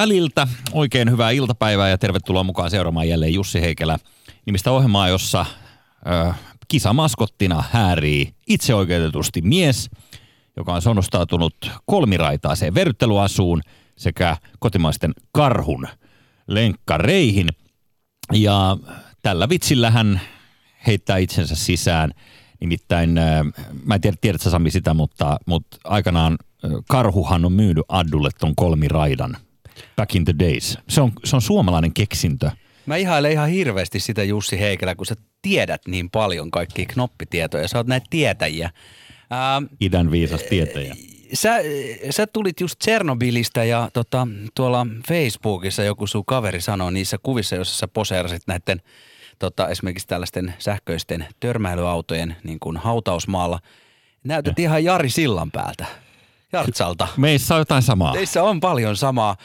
väliltä. Oikein hyvää iltapäivää ja tervetuloa mukaan seuraamaan jälleen Jussi Heikelä nimistä ohjelmaa, jossa ö, kisamaskottina häärii itseoikeutetusti mies, joka on sonnostautunut kolmiraitaiseen verryttelyasuun sekä kotimaisten karhun lenkkareihin. Ja tällä vitsillä hän heittää itsensä sisään. Nimittäin, mä en tiedä, tiedätkö Sami sitä, mutta, mutta aikanaan karhuhan on myynyt Addulle ton kolmiraidan – back in the days. Se on, se on suomalainen keksintö. Mä ihailen ihan hirveästi sitä Jussi Heikelä, kun sä tiedät niin paljon kaikkia knoppitietoja. Sä oot näitä tietäjiä. Ähm, Idän viisas tietäjä. Sä, sä tulit just Tsernobylistä ja tota, tuolla Facebookissa joku sun kaveri sanoi niissä kuvissa, joissa sä poseerasit näiden tota, esimerkiksi tällaisten sähköisten törmäilyautojen niin kuin hautausmaalla. Näytät ja. ihan Jari Sillan päältä. Jartsalta. Meissä on jotain samaa. Meissä on paljon samaa.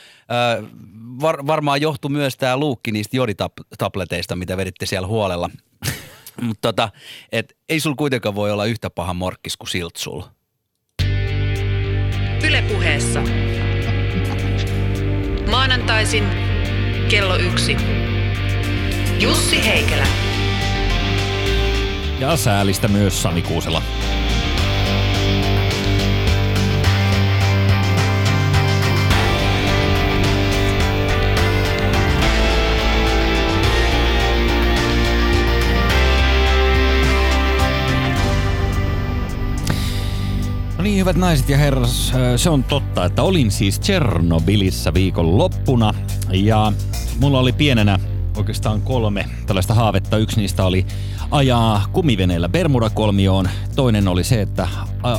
var, varmaan johtuu myös tämä luukki niistä joditableteista, mitä veditte siellä huolella. Mutta tota, et ei sul kuitenkaan voi olla yhtä paha morkkis kuin Siltsul. Ylepuheessa. Maanantaisin kello yksi. Jussi Heikelä. Ja säälistä myös Sami Kuusela. Niin, hyvät naiset ja herrat, se on totta, että olin siis Tchernobylissä viikon loppuna ja mulla oli pienenä oikeastaan kolme tällaista haavetta. Yksi niistä oli ajaa kumiveneellä Bermuda-kolmioon, toinen oli se, että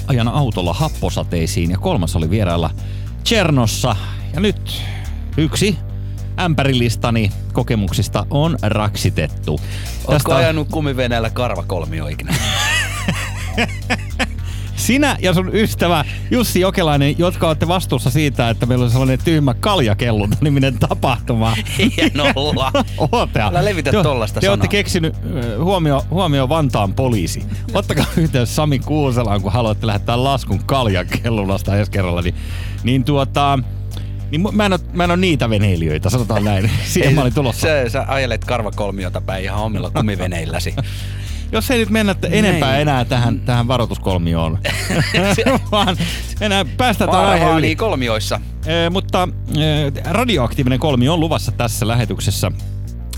ajan autolla happosateisiin ja kolmas oli vierailla Chernossa. Ja nyt yksi ämpärilistani kokemuksista on raksitettu. Oletko Tästä... ajanut kumiveneellä karvakolmio ikinä? Sinä ja sun ystävä Jussi Jokelainen, jotka olette vastuussa siitä, että meillä on sellainen tyhmä kaljakellunta niminen tapahtuma. Hienolla. Ootte. Älä levitä te, tollasta Te olette keksinyt, huomio, huomio Vantaan poliisi. Ottakaa yhteys Sami Kuuselaan, kun haluatte lähettää laskun kaljakellunasta ensi kerralla. Niin, niin tuota, niin mä en, ole, mä en ole niitä veneilijöitä, sanotaan näin. Siihen mä olin tulossa. Sä, sä ajelet karvakolmiota päin ihan omilla kumiveneilläsi. Jos ei nyt mennä enempää Näin. enää tähän, tähän varoituskolmioon, vaan enää päästetään aihe yli. kolmioissa. E, mutta e, radioaktiivinen kolmio on luvassa tässä lähetyksessä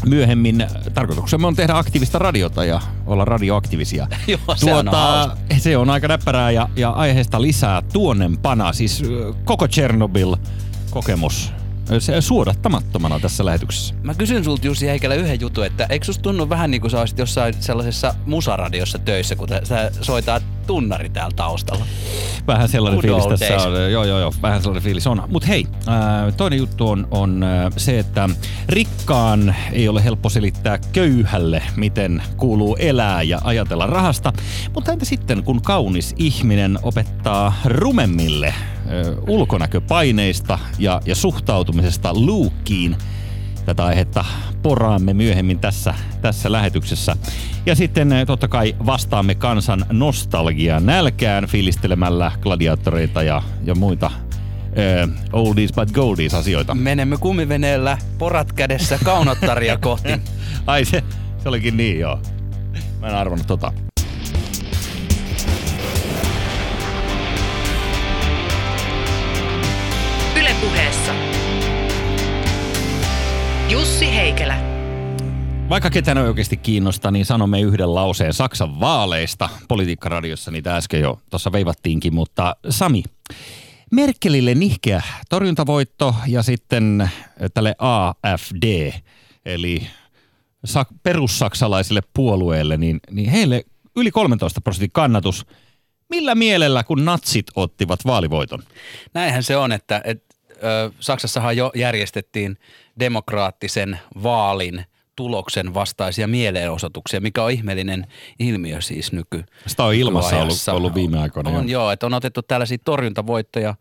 myöhemmin. Tarkoituksemme on tehdä aktiivista radiota ja olla radioaktiivisia. Joo, se, on tuota, se on aika näppärää ja, ja aiheesta lisää tuonnempana. Siis koko Chernobyl kokemus suodattamattomana tässä lähetyksessä. Mä kysyn sulta Jussi Heikelä yhden jutun, että eikö susta tunnu vähän niin kuin sä olisit jossain sellaisessa musaradiossa töissä, kun sä soitat tunnari täällä taustalla? Vähän sellainen Good fiilis tässä on. Joo, joo, joo, vähän sellainen fiilis on. Mutta hei, toinen juttu on, on se, että rikkaan ei ole helppo selittää köyhälle, miten kuuluu elää ja ajatella rahasta. Mutta entä sitten, kun kaunis ihminen opettaa rumemmille ulkonäköpaineista ja, ja suhtautumisesta luukkiin. Tätä aihetta poraamme myöhemmin tässä, tässä lähetyksessä. Ja sitten totta kai vastaamme kansan nostalgia nälkään fiilistelemällä gladiaattoreita ja, ja muita uh, oldies but goldies asioita. Menemme kumiveneellä porat kädessä kaunottaria kohti. Ai se, se olikin niin joo. Mä en arvannut tota. Jussi Heikelä. Vaikka ketään ei oikeasti kiinnosta, niin sanomme yhden lauseen Saksan vaaleista. Politiikkaradiossa niitä äsken jo tuossa veivattiinkin, mutta Sami, Merkelille nihkeä torjuntavoitto ja sitten tälle AFD, eli perussaksalaisille puolueelle, niin, niin heille yli 13 prosentin kannatus. Millä mielellä, kun natsit ottivat vaalivoiton? Näinhän se on, että, että Saksassahan jo järjestettiin demokraattisen vaalin tuloksen vastaisia mielenosoituksia, mikä on ihmeellinen ilmiö siis nyky. Sitä on ilmassa ollut, ollut viime aikoina. On, joo, että on otettu tällaisia torjuntavoittoja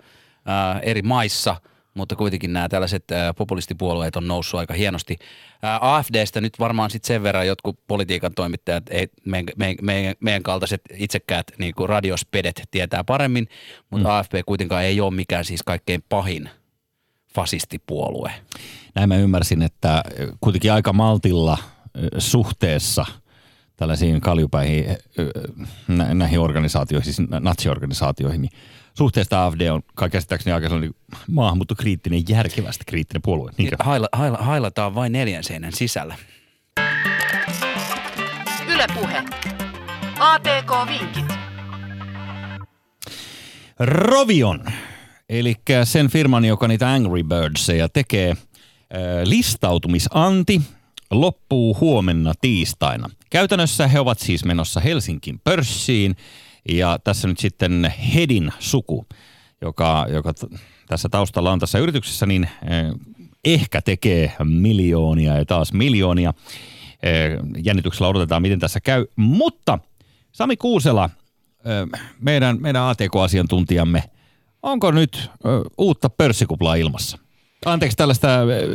ää, eri maissa, mutta kuitenkin nämä tällaiset ää, populistipuolueet on noussut aika hienosti. Ää, AFDstä nyt varmaan sitten sen verran jotkut politiikan toimittajat, ei, meidän, meidän, meidän, meidän kaltaiset itsekkäät niin kuin radiospedet tietää paremmin, mutta mm. AFP kuitenkaan ei ole mikään siis kaikkein pahin fasistipuolue. Näin mä ymmärsin, että kuitenkin aika maltilla suhteessa tällaisiin kaljupäihin, näihin organisaatioihin, siis natsiorganisaatioihin, niin suhteesta AFD on kai käsittääkseni aika sellainen maahanmuuttokriittinen, järkevästi kriittinen puolue. Niinkö? Haila, haila, hailataan vain neljän seinän sisällä. Ylepuhe. ATK-vinkit. Rovion, eli sen firman, joka niitä Angry Birdseja tekee, listautumisanti loppuu huomenna tiistaina. Käytännössä he ovat siis menossa Helsinkin pörssiin ja tässä nyt sitten Hedin suku, joka, joka tässä taustalla on tässä yrityksessä, niin ehkä tekee miljoonia ja taas miljoonia. Jännityksellä odotetaan, miten tässä käy. Mutta Sami Kuusela, meidän, meidän ATK-asiantuntijamme, onko nyt uutta pörssikuplaa ilmassa? Anteeksi, tällaista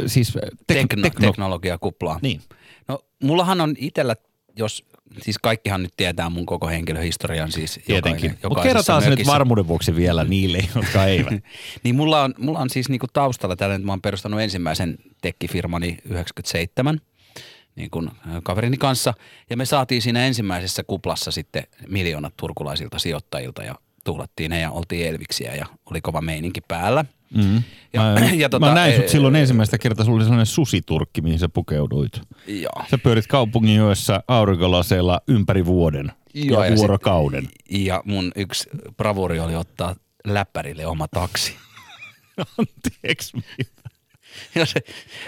siis tek- Tekno- tekno- teknologiakuplaa. Niin. No, mullahan on itsellä, jos siis kaikkihan nyt tietää mun koko henkilöhistorian siis Tietenkin. Mutta kerrotaan se nyt varmuuden vuoksi vielä niille, jotka eivät. niin mulla on, mulla on siis niinku taustalla tällä, että mä oon perustanut ensimmäisen tekkifirmani 97 niin kuin kaverini kanssa. Ja me saatiin siinä ensimmäisessä kuplassa sitten miljoonat turkulaisilta sijoittajilta ja tuhlattiin ne ja oltiin elviksiä ja oli kova meininki päällä. Mm. Ja, mä, ja tota, mä näin sut silloin ensimmäistä kertaa, sulla oli sellainen susiturkki, mihin sä pukeuduit. Joo. Sä pyörit kaupungin joessa aurinkolaseilla ympäri vuoden joo, ja vuorokauden. Sit, ja mun yksi bravuri oli ottaa läppärille oma taksi. Anteeksi se,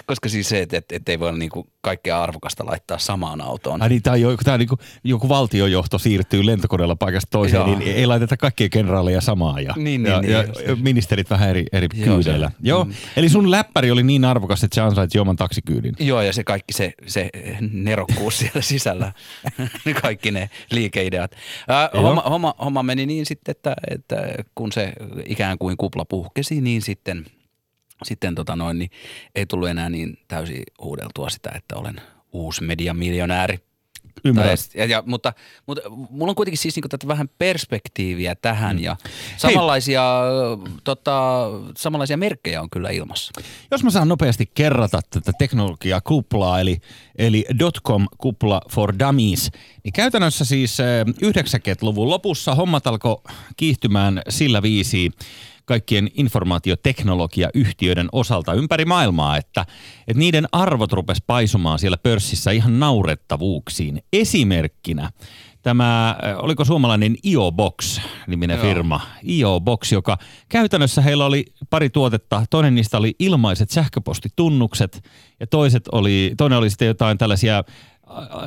koska siis se, että, että, että ei voi niinku kaikkea arvokasta laittaa samaan autoon. Ai niin, tämä, joku, tämä niin kuin, joku valtiojohto siirtyy lentokoneella paikasta toiseen, Joo. niin ei laiteta kaikkia kenraaleja samaan ja, niin, niin, ja, niin, ja niin, ministerit vähän eri, eri Joo, kyydeillä. Se, Joo, mm. eli sun läppäri oli niin arvokas, että se ansaitsi oman taksikyydin. Joo, ja se kaikki se, se nerokkuus siellä sisällä, kaikki ne liikeideat. Äh, homma, homma, homma meni niin sitten, että, että kun se ikään kuin kupla puhkesi, niin sitten – sitten tota noin, niin ei tullut enää niin täysin huudeltua sitä, että olen uusi mediamiljonääri. Ymmärrän. Ja, ja, mutta, mutta mulla on kuitenkin siis niinku tätä vähän perspektiiviä tähän mm. ja samanlaisia, tota, samanlaisia merkkejä on kyllä ilmassa. Jos mä saan nopeasti kerrata tätä teknologiaa kuplaa, eli, eli dotcom-kupla for dummies, niin käytännössä siis 90-luvun lopussa hommat alkoi kiihtymään sillä viisiin, kaikkien informaatioteknologiayhtiöiden osalta ympäri maailmaa, että, että niiden arvot rupes paisumaan siellä pörssissä ihan naurettavuuksiin. Esimerkkinä tämä, äh, oliko suomalainen IO-Box-niminen Joo. firma, IO-Box, joka käytännössä heillä oli pari tuotetta. Toinen niistä oli ilmaiset sähköpostitunnukset ja toiset oli, toinen oli sitten jotain tällaisia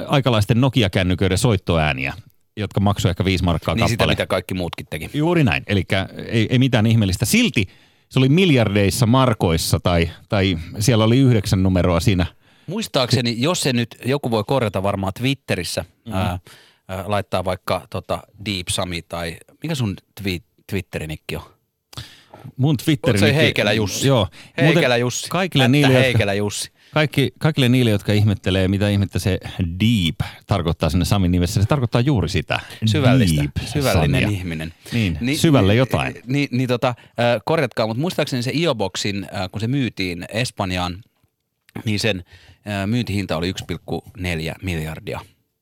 aikalaisten Nokia-kännyköiden soittoääniä jotka maksoivat ehkä viisi markkaa niin kappale. sitä, mitä kaikki muutkin teki. Juuri näin. Eli ei, ei mitään ihmeellistä. Silti se oli miljardeissa markoissa tai, tai siellä oli yhdeksän numeroa siinä. Muistaakseni, jos se nyt, joku voi korjata varmaan Twitterissä, mm-hmm. ää, ää, laittaa vaikka tota Deep Sami tai mikä sun twi- Twitterinikki on? Mun Twitterin... Se Heikelä Jussi. Joo. Heikelä Jussi. Kaikille niille, Heikelä Jussi. Kaikki, kaikille niille, jotka ihmettelee, mitä ihmettä se deep tarkoittaa sinne Samin nimessä, se tarkoittaa juuri sitä. Syvällistä, deep syvällinen Samia. ihminen. Niin, Ni, syvälle jotain. Niin, niin, niin tota, korjatkaa, mutta muistaakseni se IOBoxin, kun se myytiin Espanjaan, niin sen myyntihinta oli 1,4 miljardia.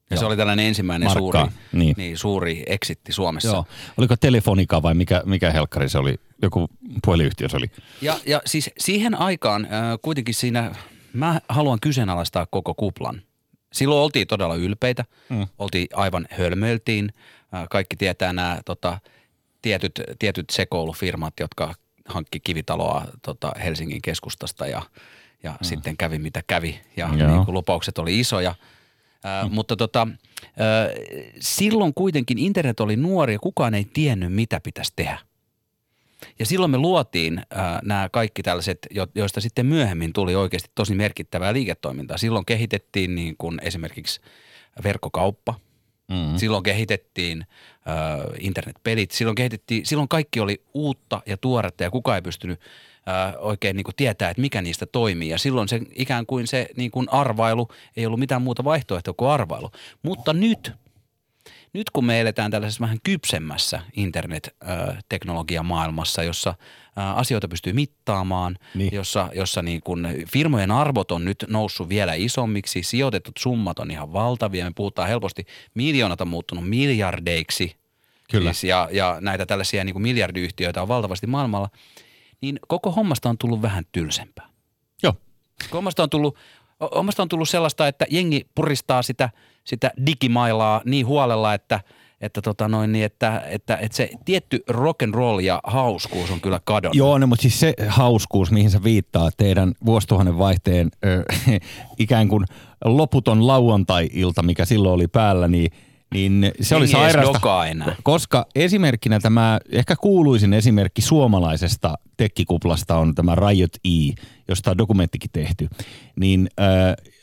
Ja Joo. se oli tällainen ensimmäinen suuri, niin. Niin, suuri exitti Suomessa. Joo. Oliko Telefonika vai mikä, mikä helkkari se oli? Joku puhelinyhtiö se oli. Ja, ja siis siihen aikaan äh, kuitenkin siinä mä haluan kyseenalaistaa koko kuplan. Silloin oltiin todella ylpeitä, mm. oltiin aivan hölmöiltiin. Kaikki tietää nämä tota, tietyt, tietyt sekoilufirmat, jotka hankki kivitaloa tota, Helsingin keskustasta ja, ja mm. sitten kävi mitä kävi ja niin kuin lupaukset oli isoja. mm. Mutta tota, silloin kuitenkin internet oli nuori ja kukaan ei tiennyt, mitä pitäisi tehdä. Ja silloin me luotiin äh, nämä kaikki tällaiset, jo, joista sitten myöhemmin tuli oikeasti tosi merkittävää liiketoimintaa. Silloin kehitettiin niin kuin esimerkiksi verkkokauppa. Mm-hmm. Silloin kehitettiin äh, internetpelit. Silloin, kehitettiin, silloin kaikki oli uutta ja tuoretta ja kukaan ei pystynyt äh, oikein niin kuin tietää, että mikä niistä toimii. Ja silloin se ikään kuin se niin kuin arvailu ei ollut mitään muuta vaihtoehtoa kuin arvailu. Mutta nyt – nyt kun me eletään tällaisessa vähän kypsemmässä internet-teknologian maailmassa, jossa asioita pystyy mittaamaan, niin. jossa, jossa niin kun firmojen arvot on nyt noussut vielä isommiksi, sijoitetut summat on ihan valtavia, me puhutaan helposti, miljoonat on muuttunut miljardeiksi, Kyllä. Siis, ja, ja näitä tällaisia niin kuin miljardiyhtiöitä on valtavasti maailmalla, niin koko hommasta on tullut vähän tylsempää. Joo. Hommasta on tullut, hommasta on tullut sellaista, että jengi puristaa sitä, sitä digimailaa niin huolella, että – että, tota noin, niin että, että, että, se tietty rock and roll ja hauskuus on kyllä kadonnut. Joo, no, mutta siis se hauskuus, mihin se viittaa teidän vuosituhannen vaihteen ö, ikään kuin loputon lauantai-ilta, mikä silloin oli päällä, niin – niin se oli sairasta, koska esimerkkinä tämä, ehkä kuuluisin esimerkki suomalaisesta tekkikuplasta on tämä Riot E, josta on dokumenttikin tehty. Niin äh,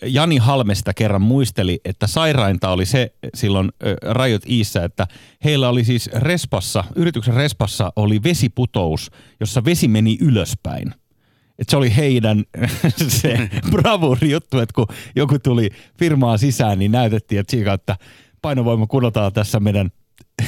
Jani Halmesta kerran muisteli, että sairainta oli se silloin äh, Riot Eissa, että heillä oli siis Respassa, yrityksen Respassa oli vesiputous, jossa vesi meni ylöspäin. Et se oli heidän se bravuri juttu, että kun joku tuli firmaan sisään, niin näytettiin, että että painovoima kudotaan tässä meidän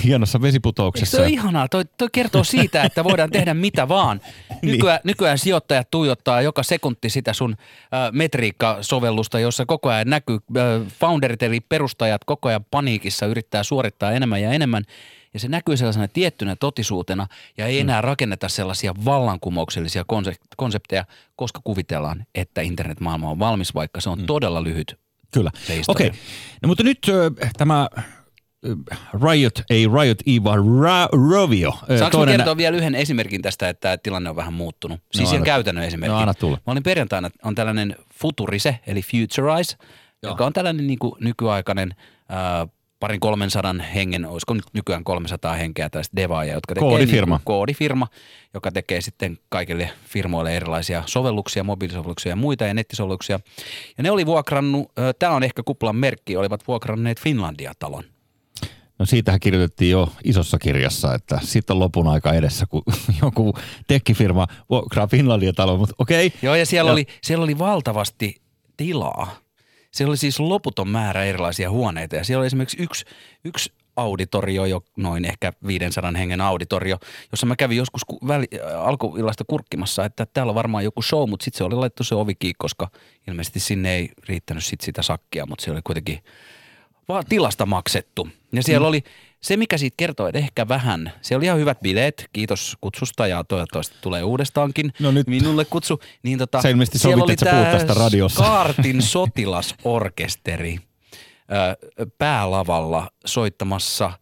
hienossa vesiputouksessa. Se on ihanaa. Toi, toi kertoo siitä, että voidaan tehdä mitä vaan. Niin. Nykyään, niin. nykyään sijoittajat tuijottaa joka sekunti sitä sun äh, metriikkasovellusta, jossa koko ajan näkyy äh, founderit eli perustajat koko ajan paniikissa yrittää suorittaa enemmän ja enemmän. Ja se näkyy sellaisena tiettynä totisuutena ja ei mm. enää rakenneta sellaisia vallankumouksellisia konsepteja, koska kuvitellaan, että internetmaailma on valmis, vaikka se on mm. todella lyhyt Kyllä. Okei. Okay. No, mutta nyt äh, tämä Riot, ei Riot E, vaan Ra- Rovio. Saanko toinen... kertoa vielä yhden esimerkin tästä, että tilanne on vähän muuttunut? Siis no, ihan käytännön esimerkki. No, anna tulla. Mä olin perjantaina, on tällainen Futurise, eli Futurize, Joo. joka on tällainen niin kuin nykyaikainen äh, parin 300 hengen, olisiko nyt nykyään 300 henkeä tällaista devaajia, jotka tekee koodifirma. Niin koodifirma, joka tekee sitten kaikille firmoille erilaisia sovelluksia, mobiilisovelluksia ja muita ja nettisovelluksia. Ja ne oli vuokrannut, tämä on ehkä kuplan merkki, olivat vuokranneet Finlandia-talon. No siitähän kirjoitettiin jo isossa kirjassa, että sitten on lopun aika edessä, kun joku tekkifirma vuokraa Finlandia-talon, mutta okei. Okay. Joo ja siellä, ja. Oli, siellä oli valtavasti tilaa siellä oli siis loputon määrä erilaisia huoneita ja siellä oli esimerkiksi yksi, yksi auditorio, jo noin ehkä 500 hengen auditorio, jossa mä kävin joskus väli, äh, alkuillasta kurkkimassa, että täällä on varmaan joku show, mutta sitten se oli laittu se ovi koska ilmeisesti sinne ei riittänyt sit sitä sakkia, mutta se oli kuitenkin vaan tilasta maksettu. Ja siellä mm. oli se, mikä siitä kertoo, että ehkä vähän, se oli ihan hyvät bileet, kiitos kutsusta ja toivottavasti tulee uudestaankin no nyt. minulle kutsu. Niin tota, se ilmeisesti sovit, oli että sä tästä radiossa. Kaartin sotilasorkesteri päälavalla soittamassa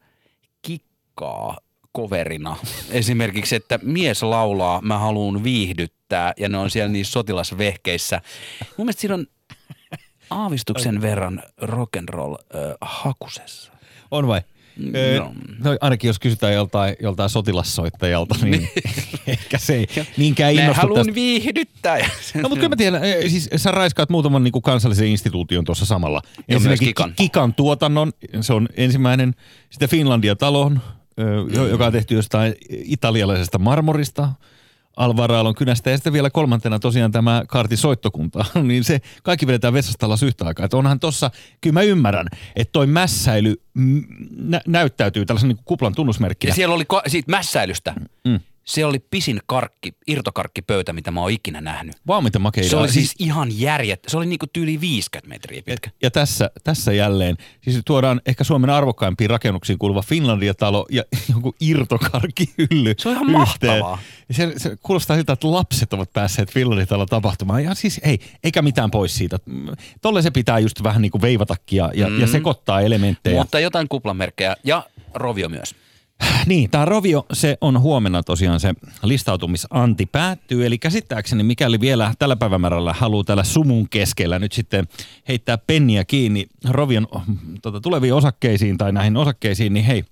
kikkaa koverina. Esimerkiksi, että mies laulaa, mä haluan viihdyttää ja ne on siellä niissä sotilasvehkeissä. Mun mielestä siinä on aavistuksen verran rock'n'roll äh, hakusessa. On vai? No. no. ainakin jos kysytään joltain, joltain sotilassoittajalta, niin, ehkä se ei niinkään innostu haluan tästä. viihdyttää. No mutta kyllä mä tiedän, siis sä raiskaat muutaman niin kuin kansallisen instituution tuossa samalla. Ensinnäkin Kikan. Kikan tuotannon, se on ensimmäinen. Sitten Finlandia-talon, joka on tehty jostain italialaisesta marmorista – Alvaraalon kynästä ja sitten vielä kolmantena tosiaan tämä kaartin soittokunta, niin se kaikki vedetään vessasta alas yhtä aikaa. Että onhan tossa, kyllä mä ymmärrän, että toi mässäily nä- näyttäytyy tällaisen niin kuplan tunnusmerkkinä. Ja siellä oli ko- siitä mässäilystä. Mm se oli pisin karkki, irtokarkkipöytä, mitä mä oon ikinä nähnyt. Vaan mitä makea Se oli siis, ihan järjet. Se oli niinku tyyli 50 metriä pitkä. Ja, ja tässä, tässä jälleen, siis tuodaan ehkä Suomen arvokkaimpiin rakennuksiin kuuluva Finlandia-talo ja joku irtokarkkihylly Se on ihan yhteen. mahtavaa. Se, se, kuulostaa siltä, että lapset ovat päässeet Finlandia-talon tapahtumaan. Ja siis ei, eikä mitään pois siitä. Tolle se pitää just vähän niin kuin veivatakin ja, mm. ja sekoittaa elementtejä. Mutta jotain kuplamerkkejä ja rovio myös. Niin, tämä Rovio, se on huomenna tosiaan se listautumisanti päättyy. Eli käsittääkseni, mikäli vielä tällä päivämäärällä haluaa tällä sumun keskellä nyt sitten heittää penniä kiinni Rovion tota, tuleviin osakkeisiin tai näihin osakkeisiin, niin hei,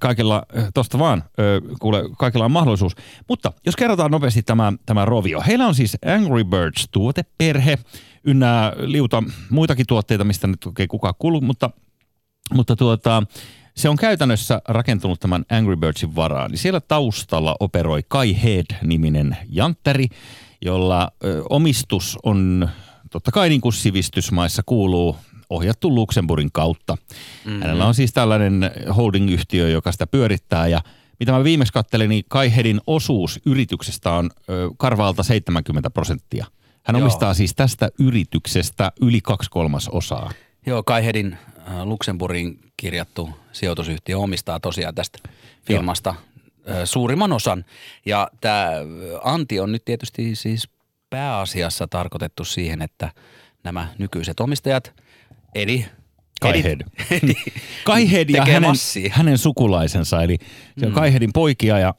kaikilla, tosta vaan, kuule, kaikilla on mahdollisuus. Mutta jos kerrotaan nopeasti tämä, tämä Rovio. Heillä on siis Angry Birds tuoteperhe, ynnä liuta muitakin tuotteita, mistä nyt ei kukaan kuulu, mutta, mutta tuota, se on käytännössä rakentunut tämän Angry Birdsin varaan. Niin siellä taustalla operoi Kai Head-niminen jantteri, jolla ö, omistus on totta kai niin kuin sivistysmaissa kuuluu ohjattu Luxemburgin kautta. Mm-hmm. Hänellä on siis tällainen holding-yhtiö, joka sitä pyörittää ja mitä mä viimeksi kattelin, niin Kaihedin osuus yrityksestä on ö, karvaalta 70 prosenttia. Hän Joo. omistaa siis tästä yrityksestä yli kaksi kolmasosaa. Joo, Kaihedin äh, Luxemburgin kirjattu sijoitusyhtiö omistaa tosiaan tästä firmasta äh, suurimman osan. Ja tämä anti on nyt tietysti siis pääasiassa tarkoitettu siihen, että nämä nykyiset omistajat, eli Kaihed. Kaihed ja hänen, hänen sukulaisensa, eli se on mm. Kaihedin poikia ja,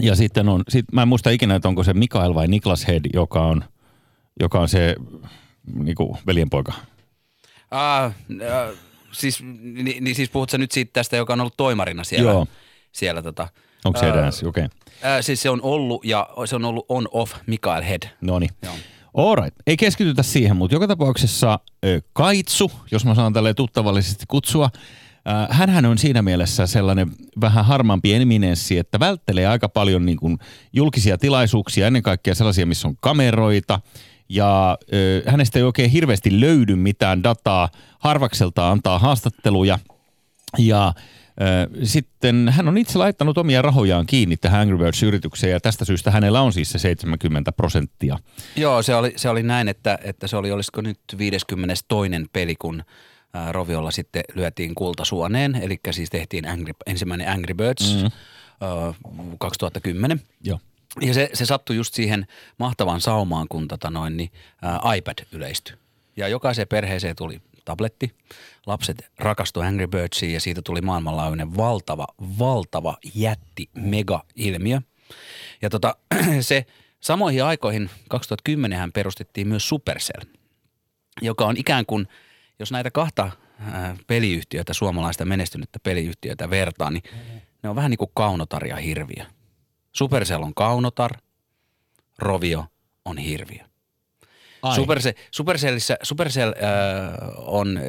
ja sitten on, sit, mä en muista ikinä, että onko se Mikael vai Niklas Head, joka on, joka on se niinku, veljenpoika. Ah, äh, siis, niin, niin siis puhutko nyt siitä tästä, joka on ollut toimarina siellä? Joo. Siellä tota, Onko se äh, edessä? Okei. Okay. Äh, siis se on ollut ja se on ollut on-off Mikael Head. No niin. Alright. Ei keskitytä siihen, mutta joka tapauksessa Kaitsu, jos mä saan tälle tuttavallisesti kutsua, hänhän on siinä mielessä sellainen vähän harmaampi eminenssi, että välttelee aika paljon niin kuin julkisia tilaisuuksia, ennen kaikkea sellaisia, missä on kameroita, ja ö, hänestä ei oikein hirveästi löydy mitään dataa. Harvakselta antaa haastatteluja ja ö, sitten hän on itse laittanut omia rahojaan kiinni tähän Angry Birds-yritykseen ja tästä syystä hänellä on siis se 70 prosenttia. Joo, se oli, se oli näin, että, että se oli olisiko nyt 52. peli, kun Roviolla sitten lyötiin kultasuoneen, eli siis tehtiin Angry, ensimmäinen Angry Birds mm. hmm 2010. Joo. Ja se, se sattui just siihen mahtavaan saumaan, kun tota noin, niin, ää, iPad yleistyi. Ja jokaiseen perheeseen tuli tabletti. Lapset rakastu Angry Birdsiin ja siitä tuli maailmanlaajuinen valtava, valtava jätti mega-ilmiö. Ja tota, se samoihin aikoihin 2010 hän perustettiin myös Supercell, joka on ikään kuin, jos näitä kahta peliyhtiötä, suomalaista menestynyttä peliyhtiötä vertaa, niin ne on vähän niin kuin kaunotar ja hirviö – Supercell on kaunotar, Rovio on hirviö. Supercell, Supercellissä, Supercell äh, on,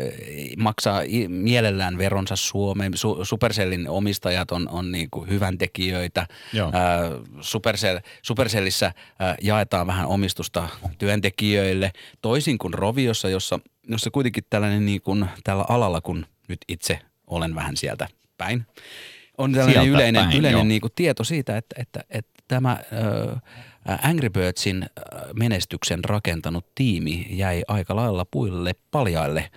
maksaa mielellään veronsa Suomeen. Su, Supercellin omistajat on, on niin kuin hyväntekijöitä. Äh, Supercell, Supercellissä äh, jaetaan vähän omistusta työntekijöille, toisin kuin Roviossa, jossa, jossa kuitenkin tällainen niin kuin, tällä alalla, kun nyt itse olen vähän sieltä päin, on tällainen yleinen, päin, yleinen niin kuin tieto siitä, että, että, että tämä äh, Angry Birdsin menestyksen rakentanut tiimi jäi aika lailla puille paljaille,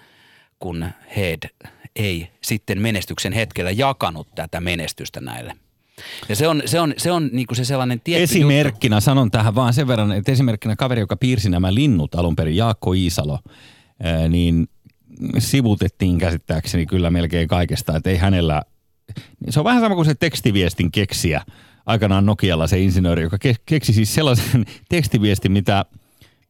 kun Head ei sitten menestyksen hetkellä jakanut tätä menestystä näille. Ja se on se, on, se, on niinku se sellainen tietty Esimerkkinä juttu. sanon tähän vaan sen verran, että esimerkkinä kaveri, joka piirsi nämä linnut alun perin, Jaakko Iisalo, niin sivutettiin käsittääkseni kyllä melkein kaikesta, että ei hänellä se on vähän sama kuin se tekstiviestin keksiä aikanaan Nokialla se insinööri, joka keksi siis sellaisen tekstiviestin, mitä,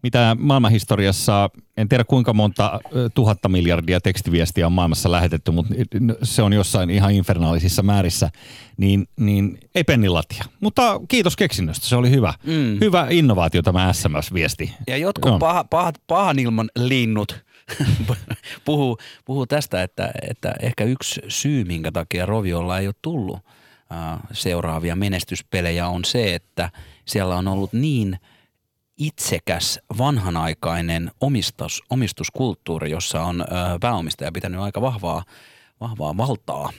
mitä maailmanhistoriassa, en tiedä kuinka monta tuhatta miljardia tekstiviestiä on maailmassa lähetetty, mutta se on jossain ihan infernaalisissa määrissä, niin, niin ei pennilatia. Mutta kiitos keksinnöstä, se oli hyvä. Mm. Hyvä innovaatio tämä SMS-viesti. Ja jotkut paha, paha, pahan ilman linnut – puhuu, puhuu tästä, että, että ehkä yksi syy, minkä takia Roviolla ei ole tullut seuraavia menestyspelejä on se, että siellä on ollut niin itsekäs vanhanaikainen omistus, omistuskulttuuri, jossa on pääomistaja pitänyt aika vahvaa vahvaa valtaa